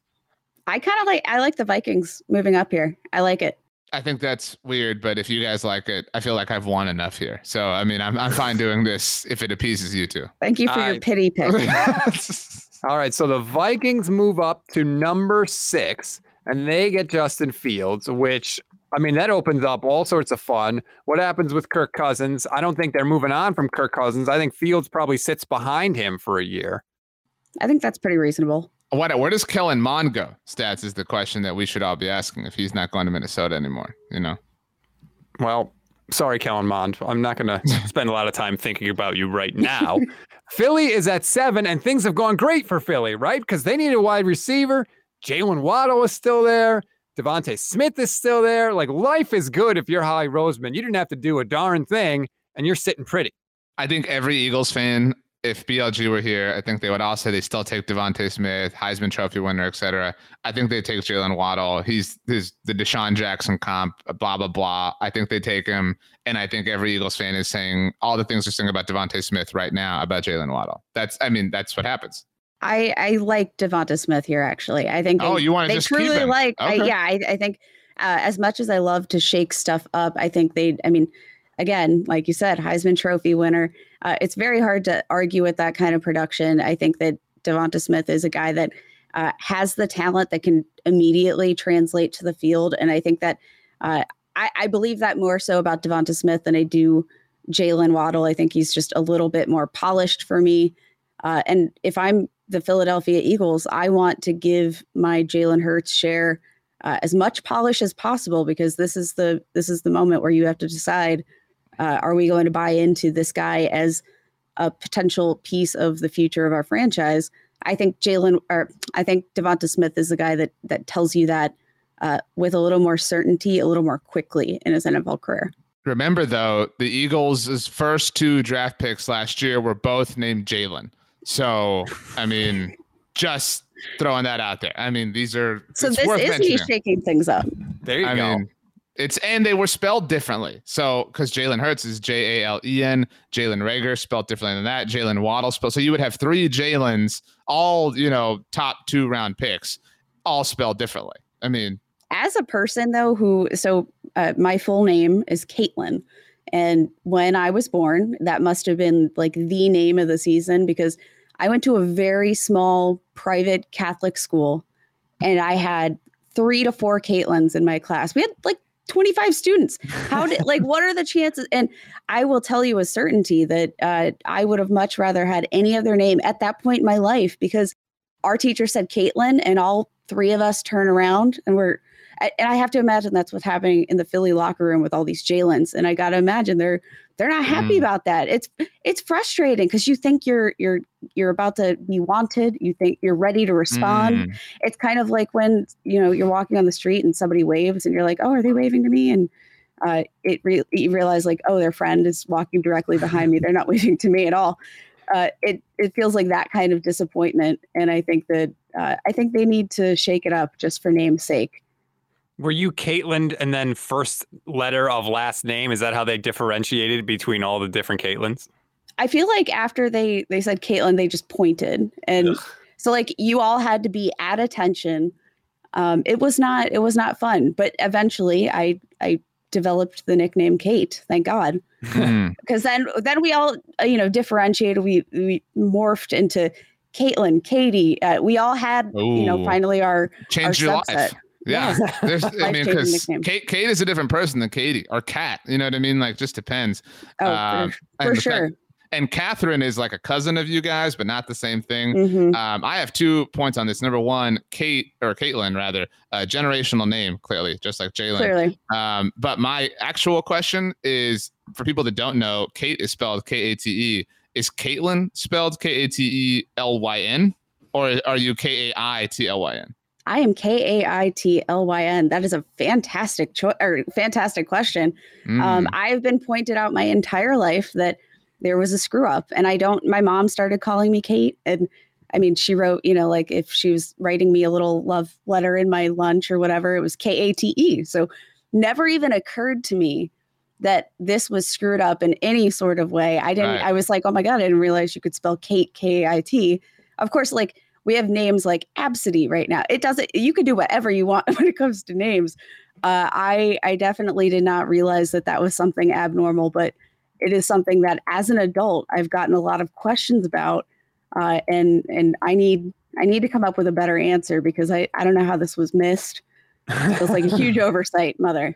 I kind of like I like the Vikings moving up here. I like it. I think that's weird, but if you guys like it, I feel like I've won enough here. So I mean, I'm I'm fine doing this if it appeases you two. Thank you for I- your pity pick. All right, so the Vikings move up to number six, and they get Justin Fields, which I mean that opens up all sorts of fun. What happens with Kirk Cousins? I don't think they're moving on from Kirk Cousins. I think Fields probably sits behind him for a year. I think that's pretty reasonable. What? Where does Kellen Mond go? Stats is the question that we should all be asking if he's not going to Minnesota anymore. You know. Well, sorry, Kellen Mond. I'm not going to spend a lot of time thinking about you right now. Philly is at seven, and things have gone great for Philly, right? Because they need a wide receiver. Jaylen Waddle is still there. DeVonta Smith is still there. Like life is good if you're Howie Roseman. You didn't have to do a darn thing, and you're sitting pretty. I think every Eagles fan, if BLG were here, I think they would all say they still take DeVonta Smith, Heisman Trophy winner, etc. I think they take Jaylen Waddle. He's, he's the DeSean Jackson comp, blah blah blah. I think they take him, and I think every Eagles fan is saying all the things they're saying about DeVonta Smith right now about Jaylen Waddle. That's, I mean, that's what happens. I I like DeVonta Smith here. Actually, I think Oh, they, you want to just keep truly him? like. I, yeah, I, I think uh, as much as I love to shake stuff up, I think they. I mean, again, like you said, Heisman Trophy winner. Uh, it's very hard to argue with that kind of production. I think that DeVonta Smith is a guy that uh, has the talent that can immediately translate to the field, and I think that uh, I, I believe that more so about DeVonta Smith than I do Jaylen Waddle. I think he's just a little bit more polished for me. Uh, and if I'm the Philadelphia Eagles, I want to give my Jalen Hurts share uh, as much polish as possible because this is the this is the moment where you have to decide: uh, Are we going to buy into this guy as a potential piece of the future of our franchise? I think Jalen, or I think DeVonta Smith is the guy that that tells you that uh, with a little more certainty, a little more quickly in his NFL career. Remember though, the Eagles' first two draft picks last year were both named Jalen. So I mean, just throwing that out there. I mean, these are So it's this worth is me shaking things up. There you I go. mean, it's and they were spelled differently. So because Jalen Hurts is J A L E N, Jalen Reagor spelled differently than that, Jaylen Waddle spelled. So you would have three Jalen's, all you know, top two round picks, all spelled differently. I mean, as a person though who so uh, my full name is caitlin and when i was born that must have been like the name of the season because i went to a very small private catholic school and i had three to four caitlins in my class. We had like 25 students. How did like what are the chances? And i will tell you with certainty that uh, i would have much rather had any other name at that point in my life because our teacher said caitlin and all three of us turn around and we're I- and I have to imagine that's what's happening in the Philly locker room with all these Jalen's, and I got to imagine they're they're not happy Mm. about that. It's it's frustrating because you think you're you're you're about to be wanted, you think you're ready to respond. mm, It's kind of like when you know you're walking on the street and somebody waves, and you're like, oh, are they waving to me? And uh, it re- you realize like, oh, their friend is walking directly behind me. They're not waving to me at all. Uh, it it feels like that kind of disappointment, and I think that uh, I think they need to shake it up just for name's sake. Were you Caitlin and then first letter of last name? Is that how they differentiated between all the different Caitlins? I feel like after they they said Caitlin, they just pointed, and so like you all had to be at attention. Um, it was not it was not fun, but eventually I I developed the nickname Kate. Thank God, because then then we all uh, you know differentiated. We we morphed into Caitlin, Katie. Uh, we all had you know finally our change our your subset. life. Yeah, There's, I mean, because. Kate, Kate is a different person than Katie or Kat. You know what I mean? Like, just depends. oh Um, for, and for the fact- sure. And Catherine is like a cousin of you guys, but not the same thing. Mhm. Um, I have two points on this. Number one, Kate or Caitlin rather, a generational name, clearly, just like Jalen. Clearly. Um, but my actual question is for people that don't know, Kate is spelled K A T E. Is Caitlin spelled K A T E L Y N, or are you K A I T L Y N? I am K A I T L Y N. That is a fantastic choice or fantastic question. Mm. Um, I've been pointed out my entire life that there was a screw up, and I don't. My mom started calling me Kate, and I mean, she wrote, you know, like if she was writing me a little love letter in my lunch or whatever, it was K A T E. So, never even occurred to me that this was screwed up in any sort of way. I didn't. Right. I was like, oh my god, I didn't realize you could spell Kate K A I T. Of course, like we have names like Absidy right now. It doesn't. You can do whatever you want when it comes to names. Uh, I I definitely did not realize that that was something abnormal, but it is something that as an adult I've gotten a lot of questions about, uh, and and I need I need to come up with a better answer because I I don't know how this was missed. It was like a huge oversight, mother.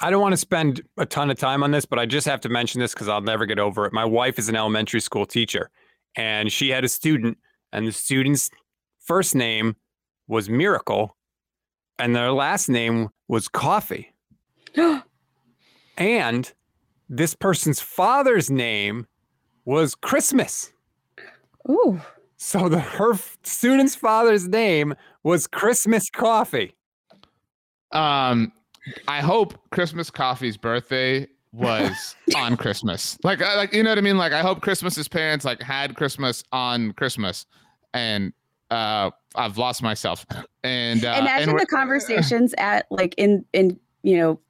I don't want to spend a ton of time on this, but I just have to mention this because I'll never get over it. My wife is an elementary school teacher, and she had a student, and the student's first name was Miracle, and their last name was Coffee. And this person's father's name was Christmas. Ooh, So the her student's father's name was Christmas Coffee. Um, I hope Christmas Coffee's birthday was on Christmas. Like, I- like you know what I mean? Like, I hope Christmas's parents like had Christmas on Christmas, and uh, I've lost myself. And uh, imagine and the conversations at like in in you know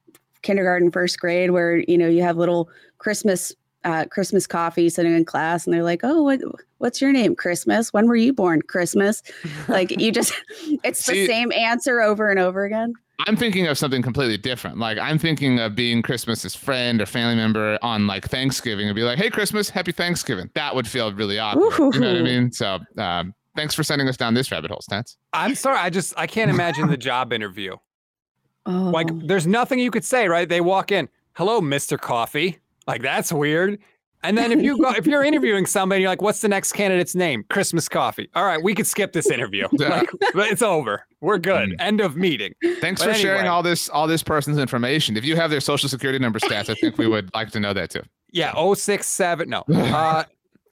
kindergarten, first grade, where you know you have little Christmas uh, Christmas coffee sitting in class, and they're like, "Oh, what what's your name? Christmas? When were you born? Christmas?" Like you just, it's the See- same answer over and over again. I'm thinking of something completely different. Like I'm thinking of being Christmas's friend or family member on like Thanksgiving and be like, "Hey, Christmas, happy Thanksgiving." That would feel really awkward. You know what I mean? So, um, thanks for sending us down this rabbit hole, Stats. I'm sorry, I just I can't imagine the job interview. Oh, Like, there's nothing you could say, right? They walk in, "Hello, Mr. Coffee." Like that's weird. And then if you go, if you're interviewing somebody, you're like, "What's the next candidate's name?" Christmas Coffee. All right, we could skip this interview. Like, it's over. We're good. End of meeting. Thanks But for sharing all this all this person's information. If you have their social security number stats, I think we would like to know that too. Yeah, 067. No. Uh,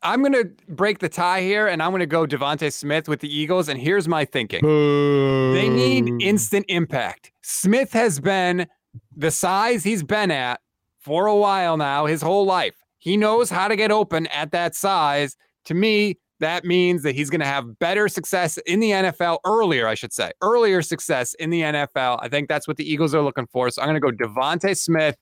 I'm gonna break the tie here, and I'm gonna go DeVonta Smith with the Eagles. And here's my thinking. They need instant impact. Smith has been the size he's been at for a while now, his whole life. He knows how to get open at that size. To me, that means that he's going to have better success in the NFL earlier, I should say, earlier success in the NFL. I think that's what the Eagles are looking for. So I'm going to go DeVonta Smith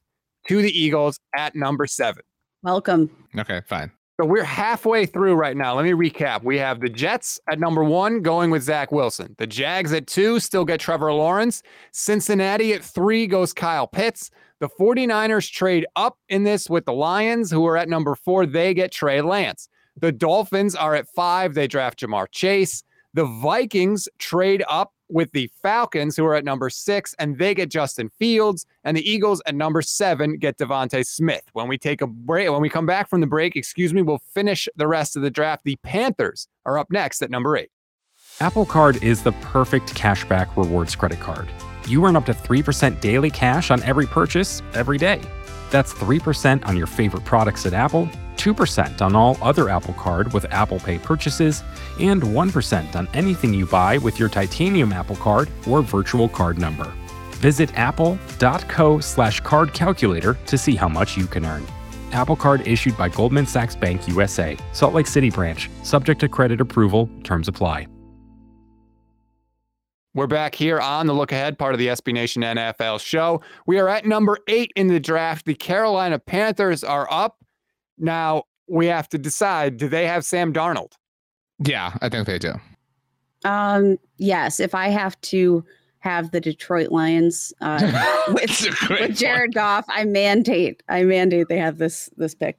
to the Eagles at number seven. welcome. Okay, fine. So we're halfway through right now. Let me recap. We have the Jets at number one, going with Zach Wilson. The Jags at two still get Trevor Lawrence. Cincinnati at three goes Kyle Pitts. The 49ers trade up in this with the Lions, who are at number four. They get Trey Lance. The Dolphins are at five. They draft Ja'Marr Chase. The Vikings trade up with the Falcons, who are at number six, and they get Justin Fields. And the Eagles at number seven get DeVonta Smith. When we take a break, when we come back from the break, excuse me, we'll finish the rest of the draft. The Panthers are up next at number eight. Apple Card is the perfect cashback rewards credit card. You earn up to 3% daily cash on every purchase every day. That's 3% on your favorite products at Apple, 2% on all other Apple Card with Apple Pay purchases, and 1% on anything you buy with your titanium Apple Card or virtual card number. Visit apple.co slash card calculator to see how much you can earn. Apple Card issued by Goldman Sachs Bank USA, Salt Lake City branch, subject to credit approval, terms apply. We're back here on the look ahead part of the SB Nation NFL show. We are at number eight in the draft. The Carolina Panthers are up. Now we have to decide do they have Sam Darnold? Yeah, I think they do. Um, yes, if I have to have the Detroit Lions uh, with with Jared Goff, I mandate I mandate they have this this pick.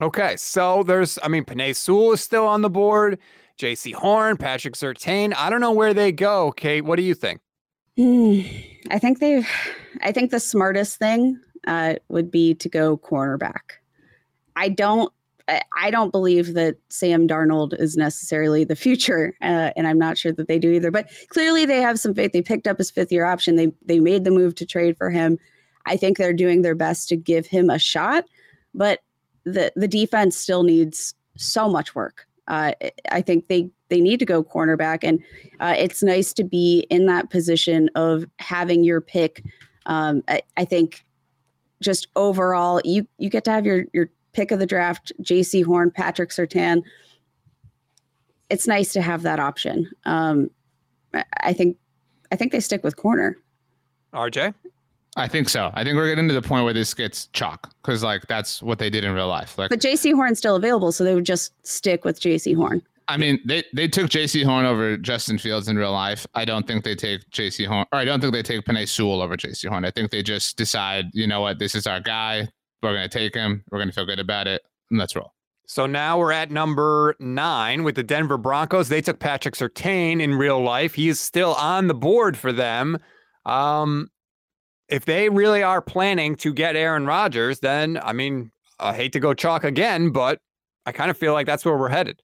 Okay, so there's, I mean, Penei Sewell is still on the board. Jaycee Horn, Patrick Surtain. I don't know where they go. Kate, what do you think? Hmm, I think they I think the smartest thing uh, would be to go cornerback. I don't I don't believe that Sam Darnold is necessarily the future, uh, and I'm not sure that they do either. But clearly, they have some faith. They picked up his fifth year option. They they made the move to trade for him. I think they're doing their best to give him a shot, but the the defense still needs so much work. Uh, I think they they need to go cornerback, and uh, it's nice to be in that position of having your pick. Um, I, I think just overall, you you get to have your your pick of the draft, Jaycee Horn, Patrick Surtain. It's nice to have that option. Um, I think I think they stick with corner. RJ? I think so. I think we're getting to the point where this gets chalk because like that's what they did in real life. Like, but Jaycee Horn's still available, so they would just stick with Jaycee Horn. I mean, they, they took Jaycee Horn over Justin Fields in real life. I don't think they take Jaycee Horn, or I don't think they take Penei Sewell over Jaycee Horn. I think they just decide, you know what, this is our guy. We're going to take him. We're going to feel good about it. And let's roll. So now we're at number nine with the Denver Broncos. They took Patrick Surtain in real life. He is still on the board for them. Um, if they really are planning to get Aaron Rodgers, then I mean, I hate to go chalk again, but I kind of feel like that's where we're headed.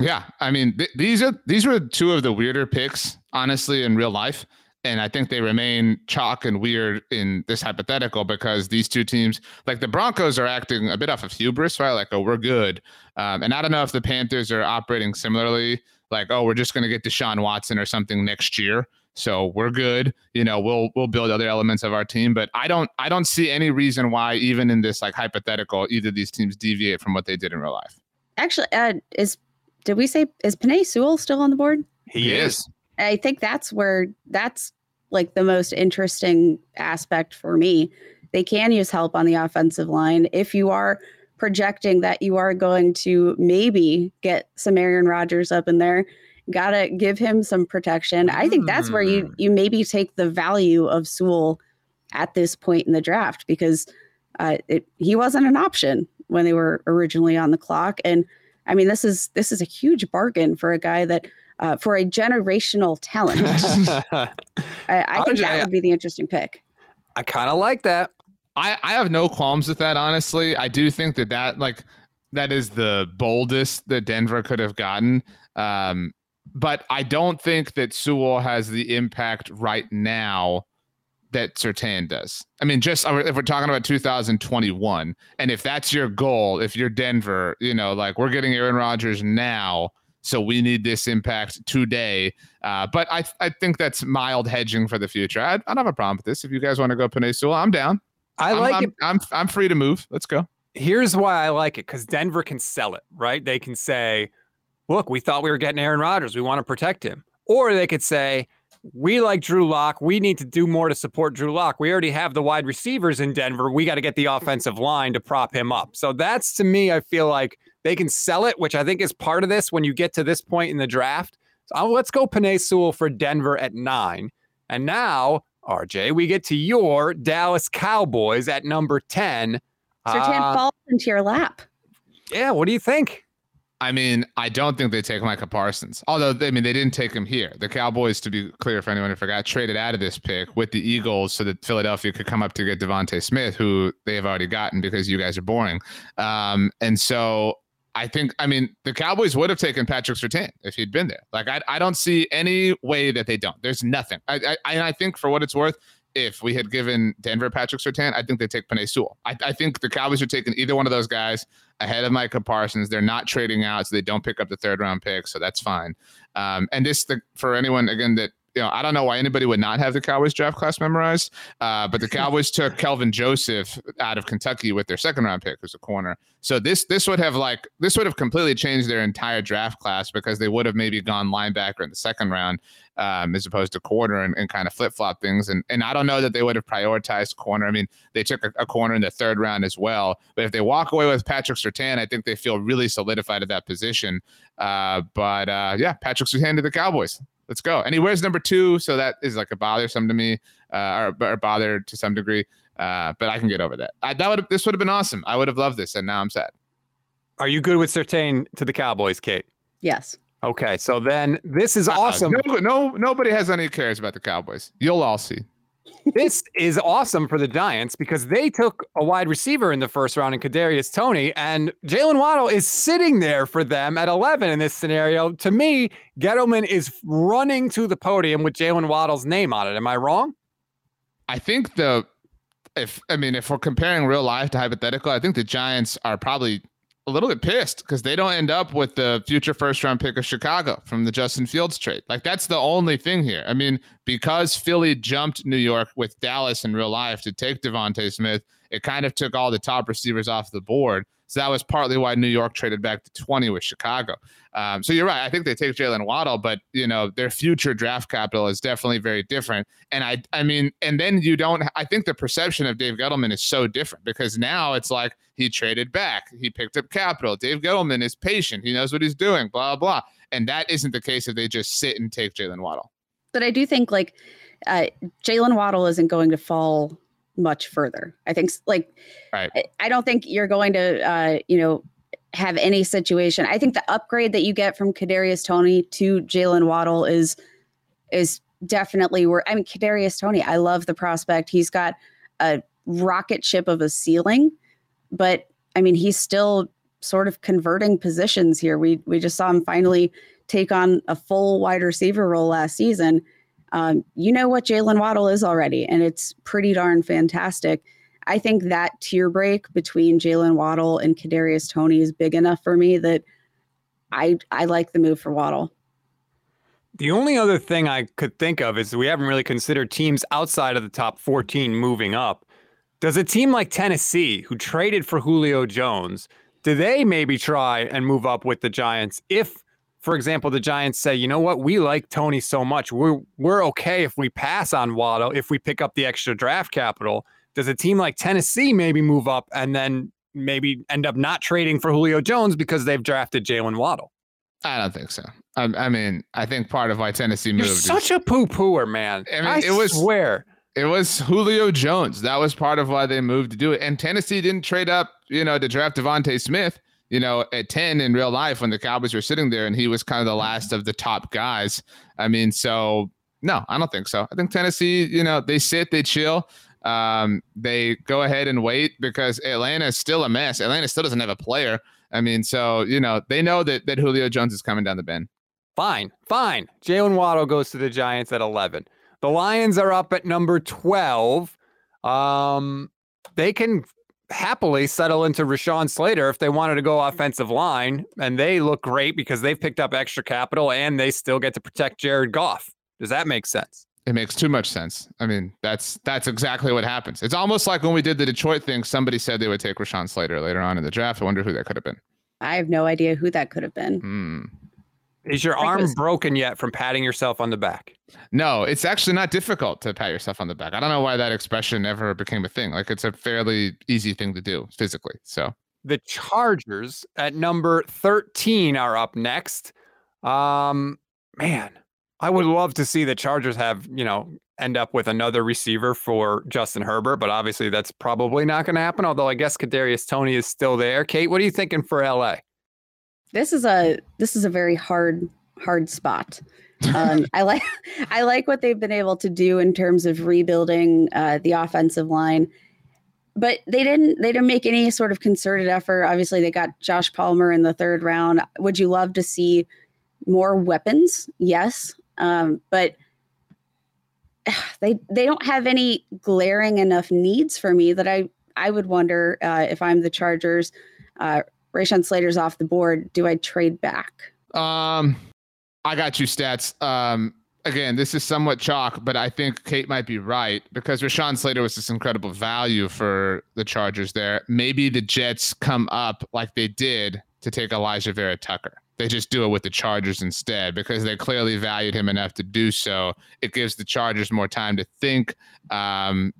Yeah, I mean, th- these are these were two of the weirder picks, honestly, in real life and I think they remain chalk and weird in this hypothetical because these two teams, like the Broncos, are acting a bit off of hubris, right? Like, oh, we're good, um, and I don't know if the Panthers are operating similarly, like, oh, we're just going to get Deshaun Watson or something next year, so we're good. You know, we'll we'll build other elements of our team, but I don't I don't see any reason why, even in this like hypothetical, either of these teams deviate from what they did in real life. Actually, uh, is did we say is Penei Sewell still on the board? He, he is. is. I think that's where that's like the most interesting aspect for me. They can use help on the offensive line. If you are projecting that you are going to maybe get some Aaron Rodgers up in there, gotta give him some protection. I think that's where you mm. you maybe take the value of Sewell at this point in the draft because uh, it, he wasn't an option when they were originally on the clock. And I mean, this is this is a huge bargain for a guy that uh, for a generational talent. I, I think that would be the interesting pick. I kind of like that. I, I have no qualms with that, honestly. I do think that that like that is the boldest that Denver could have gotten. Um, but I don't think that Sewell has the impact right now that Surtain does. I mean, just if we're talking about 2021, and if that's your goal, if you're Denver, you know, like we're getting Aaron Rodgers now so we need this impact today. Uh, but I I think that's mild hedging for the future. I, I don't have a problem with this. If you guys want to go Penei Sewell, I'm down. I like I'm, it. I'm, I'm, I'm free to move. Let's go. Here's why I like it because Denver can sell it, right? They can say, look, we thought we were getting Aaron Rodgers. We want to protect him. Or they could say, we like Drew Lock. We need to do more to support Drew Lock. We already have the wide receivers in Denver. We got to get the offensive line to prop him up. So that's to me, I feel like they can sell it, which I think is part of this when you get to this point in the draft. So let's go Penei Sewell for Denver at nine. And now, RJ, we get to your Dallas Cowboys at number 10. Surtain uh, falls into your lap. Yeah, what do you think? I mean, I don't think they take Micah Parsons. Although, I mean, they didn't take him here. The Cowboys, to be clear, if anyone who forgot, traded out of this pick with the Eagles so that Philadelphia could come up to get DeVonta Smith, who they have already gotten because you guys are boring. Um, and so I think, I mean, the Cowboys would have taken Patrick Surtain if he'd been there. Like, I, I don't see any way that they don't. There's nothing. I, I, I think for what it's worth, if we had given Denver Patrick Surtain, I think they take Penei Sewell. I, I, think the Cowboys are taking either one of those guys ahead of Micah Parsons. They're not trading out, so they don't pick up the third round pick, so that's fine. Um, and this, the, for anyone again that you know, I don't know why anybody would not have the Cowboys draft class memorized, uh, but the Cowboys took Kelvin Joseph out of Kentucky with their second round pick as a corner. So this this would have like this would have completely changed their entire draft class because they would have maybe gone linebacker in the second round um, as opposed to corner and, and kind of flip flop things. And and I don't know that they would have prioritized corner. I mean, they took a, a, corner in the third round as well. But if they walk away with Patrick Surtain, I think they feel really solidified at that position. Uh, but uh, yeah, Patrick Surtain to the Cowboys let's go. And he wears number two, so that is like a bothersome to me, uh, or, or bother to some degree. Uh, but I can get over that. I, that would this would have been awesome. I would have loved this, and now I'm sad. Are you good with Surtain to the Cowboys, Kate? Yes. Okay, so then this is uh, awesome. No, no, nobody has any cares about the Cowboys. You'll all see. This is awesome for the Giants because they took a wide receiver in the first round in Kadarius Toney, and Jaylen Waddle is sitting there for them at 11 in this scenario. To me, Gettleman is running to the podium with Jaylen Waddle's name on it. Am I wrong? I think the if I mean if we're comparing real life to hypothetical, I think the Giants are probably a little bit pissed because they don't end up with the future first round pick of Chicago from the Justin Fields trade. Like that's the only thing here. I mean, because Philly jumped New York with Dallas in real life to take DeVonta Smith, it kind of took all the top receivers off the board. So that was partly why New York traded back to 20 with Chicago. Um, so you're right. I think they take Jaylen Waddle, but you know their future draft capital is definitely very different. And I, I mean, and then you don't. I think the perception of Dave Gettleman is so different because now it's like he traded back, he picked up capital. Dave Gettleman is patient. He knows what he's doing. Blah blah. And that isn't the case if they just sit and take Jaylen Waddle. But I do think like uh, Jaylen Waddle isn't going to fall much further. I think like right. I, I don't think you're going to uh, you know have any situation. I think the upgrade that you get from Kadarius Toney to Jaylen Waddle is is definitely where I mean Kadarius Toney. I love the prospect. He's got a rocket ship of a ceiling, but I mean he's still sort of converting positions here. We we just saw him finally take on a full wide receiver role last season. Um, you know what Jaylen Waddle is already, and it's pretty darn fantastic. I think that tier break between Jaylen Waddle and Kadarius Toney is big enough for me that I I like the move for Waddle. The only other thing I could think of is we haven't really considered teams outside of the top 14 moving up. Does a team like Tennessee, who traded for Julio Jones, do they maybe try and move up with the Giants if for example, the Giants say, you know what, we like Toney so much. We're we're okay if we pass on Waddle, if we pick up the extra draft capital. Does a team like Tennessee maybe move up and then maybe end up not trading for Julio Jones because they've drafted Jaylen Waddle? I don't think so. I, I, mean, I think part of why Tennessee moved. You're such is, a poo pooer, man. I mean, I it was swear it was Julio Jones. That was part of why they moved to do it. And Tennessee didn't trade up, you know, to draft DeVonta Smith you know, at 10 in real life when the Cowboys were sitting there and he was kind of the last of the top guys. I mean, so no, I don't think so. I think Tennessee, you know, they sit, they chill. Um, they go ahead and wait because Atlanta is still a mess. Atlanta still doesn't have a player. I mean, so you know, they know that that Julio Jones is coming down the bend. Fine, fine. Jaylen Waddle goes to the Giants at 11. The Lions are up at number 12. Um, they can happily settle into Rashawn Slater if they wanted to go offensive line, and they look great because they've picked up extra capital and they still get to protect Jared Goff. Does that make sense? It makes too much sense. I mean, that's that's exactly what happens. It's almost like when we did the Detroit thing. Somebody said they would take Rashawn Slater later on in the draft. I wonder who that could have been. I have no idea who that could have been. Hmm. Is your arm was... broken yet from patting yourself on the back? No, it's actually not difficult to pat yourself on the back. I don't know why that expression ever became a thing. Like it's a fairly easy thing to do physically. So the Chargers at number 13 are up next. Um, man, I would love to see the Chargers have, you know, end up with another receiver for Justin Herbert, but obviously that's probably not going to happen. Although I guess Kadarius Toney is still there. Kate, what are you thinking for LA? This is a this is a very hard hard spot. Um, I like I like what they've been able to do in terms of rebuilding uh, the offensive line, but they didn't they didn't make any sort of concerted effort. Obviously, they got Josh Palmer in the third round. Would you love to see more weapons? Yes, um, but they they don't have any glaring enough needs for me that I I would wonder uh, if I'm the Chargers. Uh, Rashawn Slater's off the board. Do I trade back? Um, I got you stats. Um, again, this is somewhat chalk, but I think Kate might be right because Rashawn Slater was this incredible value for the Chargers there. Maybe the Jets come up like they did to take Alijah Vera Tucker. They just do it with the Chargers instead because they clearly valued him enough to do so. It gives the Chargers more time to think. Um,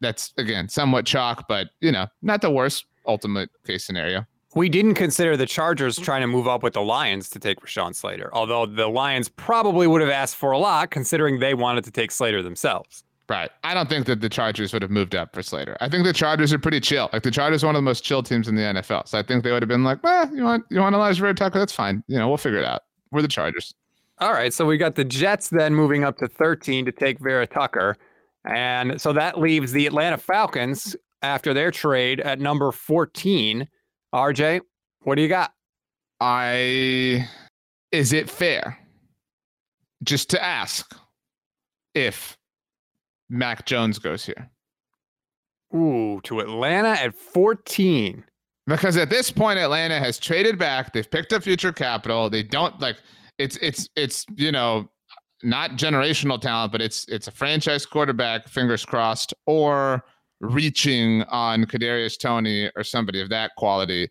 that's again somewhat chalk, but you know, not the worst ultimate case scenario. We didn't consider the Chargers trying to move up with the Lions to take Rashawn Slater, although the Lions probably would have asked for a lot considering they wanted to take Slater themselves. Right. I don't think that the Chargers would have moved up for Slater. I think the Chargers are pretty chill. Like the Chargers are one of the most chill teams in the NFL. So I think they would have been like, well, you want you want Alijah Vera Tucker? That's fine. You know, we'll figure it out. We're the Chargers. All right. So we got the Jets then moving up to 13 to take Vera Tucker. And so that leaves the Atlanta Falcons after their trade at number 14. RJ, what do you got? I is it fair just to ask if Mac Jones goes here? Ooh, to Atlanta at 14. Because at this point, Atlanta has traded back. They've picked up future capital. They don't like it's it's it's you know not generational talent, but it's it's a franchise quarterback. Fingers crossed, or reaching on Kadarius Toney or somebody of that quality.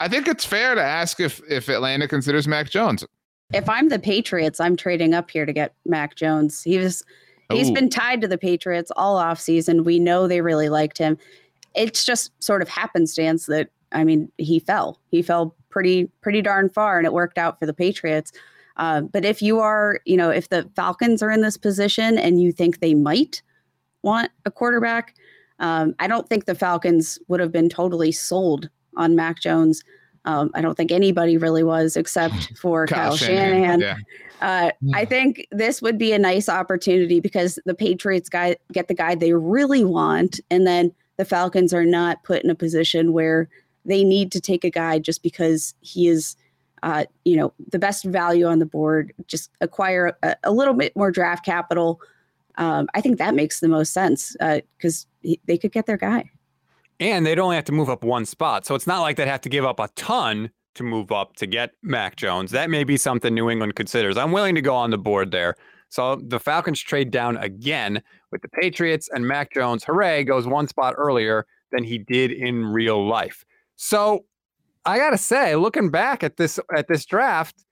I think it's fair to ask if if Atlanta considers Mac Jones. If I'm the Patriots, I'm trading up here to get Mac Jones. He was he's Ooh. been tied to the Patriots all off season. We know they really liked him. It's just sort of happenstance that I mean he fell. He fell pretty pretty darn far, and it worked out for the Patriots. Uh, but if you are, you know, if the Falcons are in this position and you think they might want a quarterback, um, I don't think the Falcons would have been totally sold on Mac Jones. Um, I don't think anybody really was, except for Kyle, Shanahan. Yeah. Uh, I think this would be a nice opportunity because the Patriots guy get the guy they really want, and then the Falcons are not put in a position where they need to take a guy just because he is, uh, you know, the best value on the board. Just acquire a, a little bit more draft capital. Um, I think that makes the most sense because they could get their guy. And they'd only have to move up one spot. So it's not like they'd have to give up a ton to move up to get Mac Jones. That may be something New England considers. I'm willing to go on the board there. So the Falcons trade down again with the Patriots and Mac Jones, hooray, goes one spot earlier than he did in real life. So I gotta say, looking back at this at this draft,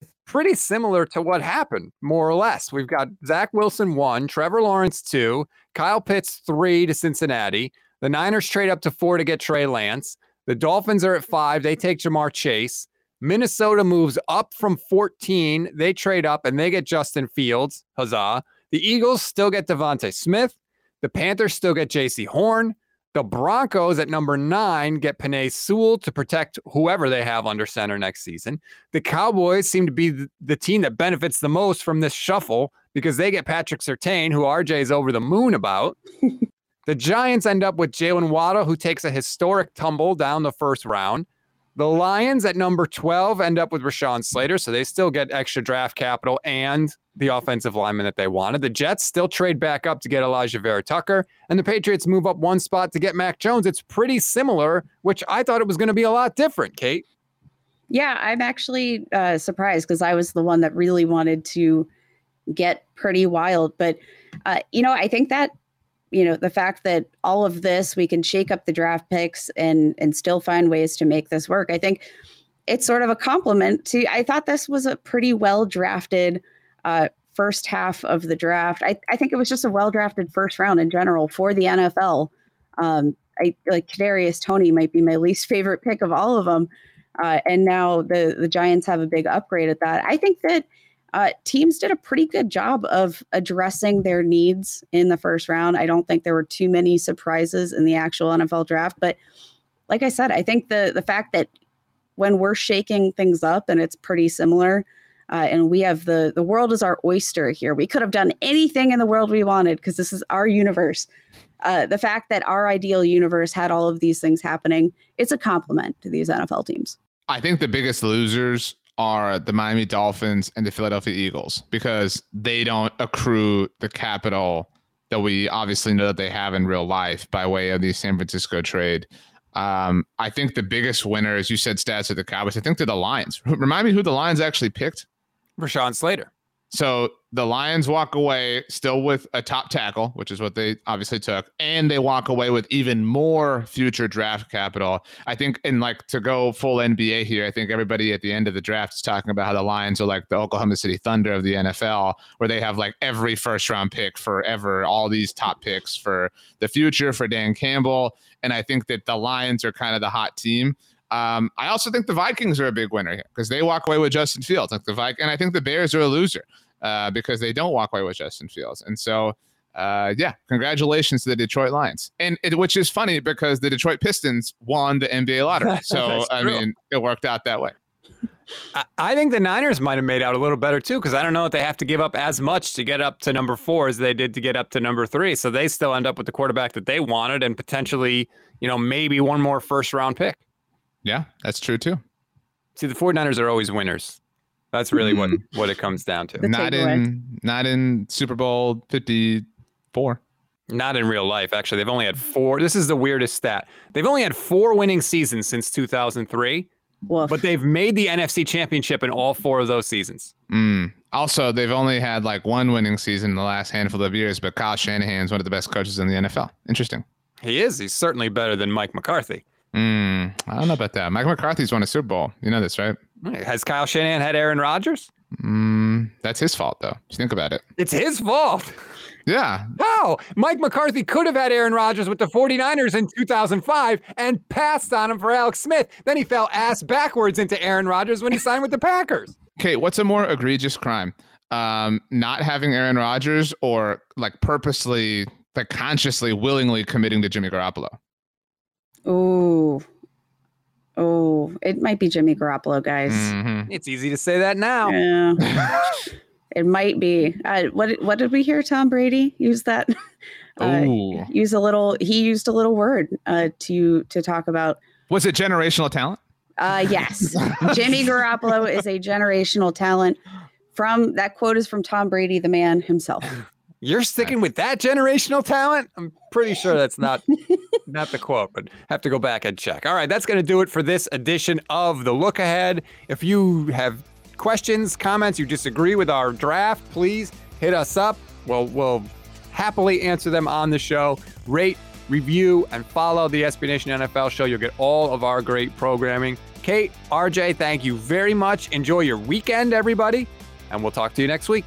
it's pretty similar to what happened, more or less. We've got Zach Wilson one, Trevor Lawrence two, Kyle Pitts three to Cincinnati. The Niners trade up to four to get Trey Lance. The Dolphins are at five. They take Ja'Marr Chase. Minnesota moves up from 14. They trade up and they get Justin Fields. Huzzah. The Eagles still get DeVonta Smith. The Panthers still get Jaycee Horn. The Broncos at number nine get Penei Sewell to protect whoever they have under center next season. The Cowboys seem to be the, team that benefits the most from this shuffle because they get Patrick Surtain, who RJ is over the moon about. the Giants end up with Jaylen Waddle, who takes a historic tumble down the first round. The Lions at number 12 end up with Rashawn Slater, so they still get extra draft capital and the offensive lineman that they wanted. The Jets still trade back up to get Alijah Vera Tucker, and the Patriots move up one spot to get Mac Jones. It's pretty similar, which I thought it was going to be a lot different, Kate. Yeah, I'm actually uh, surprised because I was the one that really wanted to get pretty wild. But, uh, you know, I think that you know the fact that all of this we can shake up the draft picks and and still find ways to make this work. I think it's sort of a compliment to i thought this was a pretty well drafted uh, first half of the draft. I, I think it was just a well drafted first round in general for the nfl um, i like Kadarius Toney might be my least favorite pick of all of them uh, and now the the giants have a big upgrade at that. I think that uh, teams did a pretty good job of addressing their needs in the first round. I don't think there were too many surprises in the actual NFL draft, but like I said, I think the the fact that when we're shaking things up and it's pretty similar, uh, and we have the the world is our oyster here. We could have done anything in the world we wanted because this is our universe. Uh, the fact that our ideal universe had all of these things happening, it's a compliment to these NFL teams. I think the biggest losers are the Miami Dolphins and the Philadelphia Eagles because they don't accrue the capital that we obviously know that they have in real life by way of the San Francisco trade. Um, I think the biggest winner, as you said, stats of the Cowboys. I think they're the Lions. Remind me who the Lions actually picked. Rashawn Slater. So the Lions walk away still with a top tackle, which is what they obviously took, and they walk away with even more future draft capital. I think, and like to go full NBA here, I think everybody at the end of the draft is talking about how the Lions are like the Oklahoma City Thunder of the NFL, where they have like every first round pick forever, all these top picks for the future for Dan Campbell. And I think that the Lions are kind of the hot team. Um, I also think the Vikings are a big winner here because they walk away with Justin Fields. Like the Viking, and I think the Bears are a loser uh, because they don't walk away with Justin Fields. And so, uh, yeah, congratulations to the Detroit Lions. And it, which is funny because the Detroit Pistons won the NBA lottery. So I true. mean, it worked out that way. I, I think the Niners might have made out a little better too, because I don't know if they have to give up as much to get up to number four as they did to get up to number three. So they still end up with the quarterback that they wanted and potentially, you know, maybe one more first round pick. Yeah, that's true too. See, the 49ers are always winners. That's really what, what it comes down to. The not takeaway. in not in Super Bowl 54. Not in real life, actually. They've only had four. This is the weirdest stat. They've only had four winning seasons since 2003, Woof. but they've made the NFC championship in all four of those seasons. Mm. Also, they've only had like one winning season in the last handful of years, but Kyle Shanahan's one of the best coaches in the NFL. Interesting. He is. He's certainly better than Mike McCarthy. Mm, I don't know about that. Mike McCarthy's won a Super Bowl. You know this, right? Has Kyle Shanahan had Aaron Rodgers? Mm, that's his fault, though. You think about it. It's his fault. Yeah. How? Mike McCarthy could have had Aaron Rodgers with the 49ers in 2005 and passed on him for Alex Smith. Then he fell ass backwards into Aaron Rodgers when he signed with the Packers. Okay, what's a more egregious crime? Um, not having Aaron Rodgers or like purposely, like consciously, willingly committing to Jimmy Garoppolo? Ooh. Oh, it might be Jimmy Garoppolo, guys. Mhm. It's easy to say that now. Yeah. it might be. Uh, what did- what did we hear? Tom Brady use that. Uh, use a little. He used a little word uh, to to talk about. Was it generational talent? Uh, yes, Jimmy Garoppolo is a generational talent. From that quote is from Tom Brady, the man himself. You're sticking with that generational talent? I'm pretty sure that's not not the quote, but have to go back and check. All right, that's going to do it for this edition of the Look Ahead. If you have questions, comments, you disagree with our draft, please hit us up. We'll we'll happily answer them on the show. Rate, review, and follow the SB Nation NFL show. You'll get all of our great programming. Kate, RJ, thank you very much. Enjoy your weekend, everybody, and we'll talk to you next week.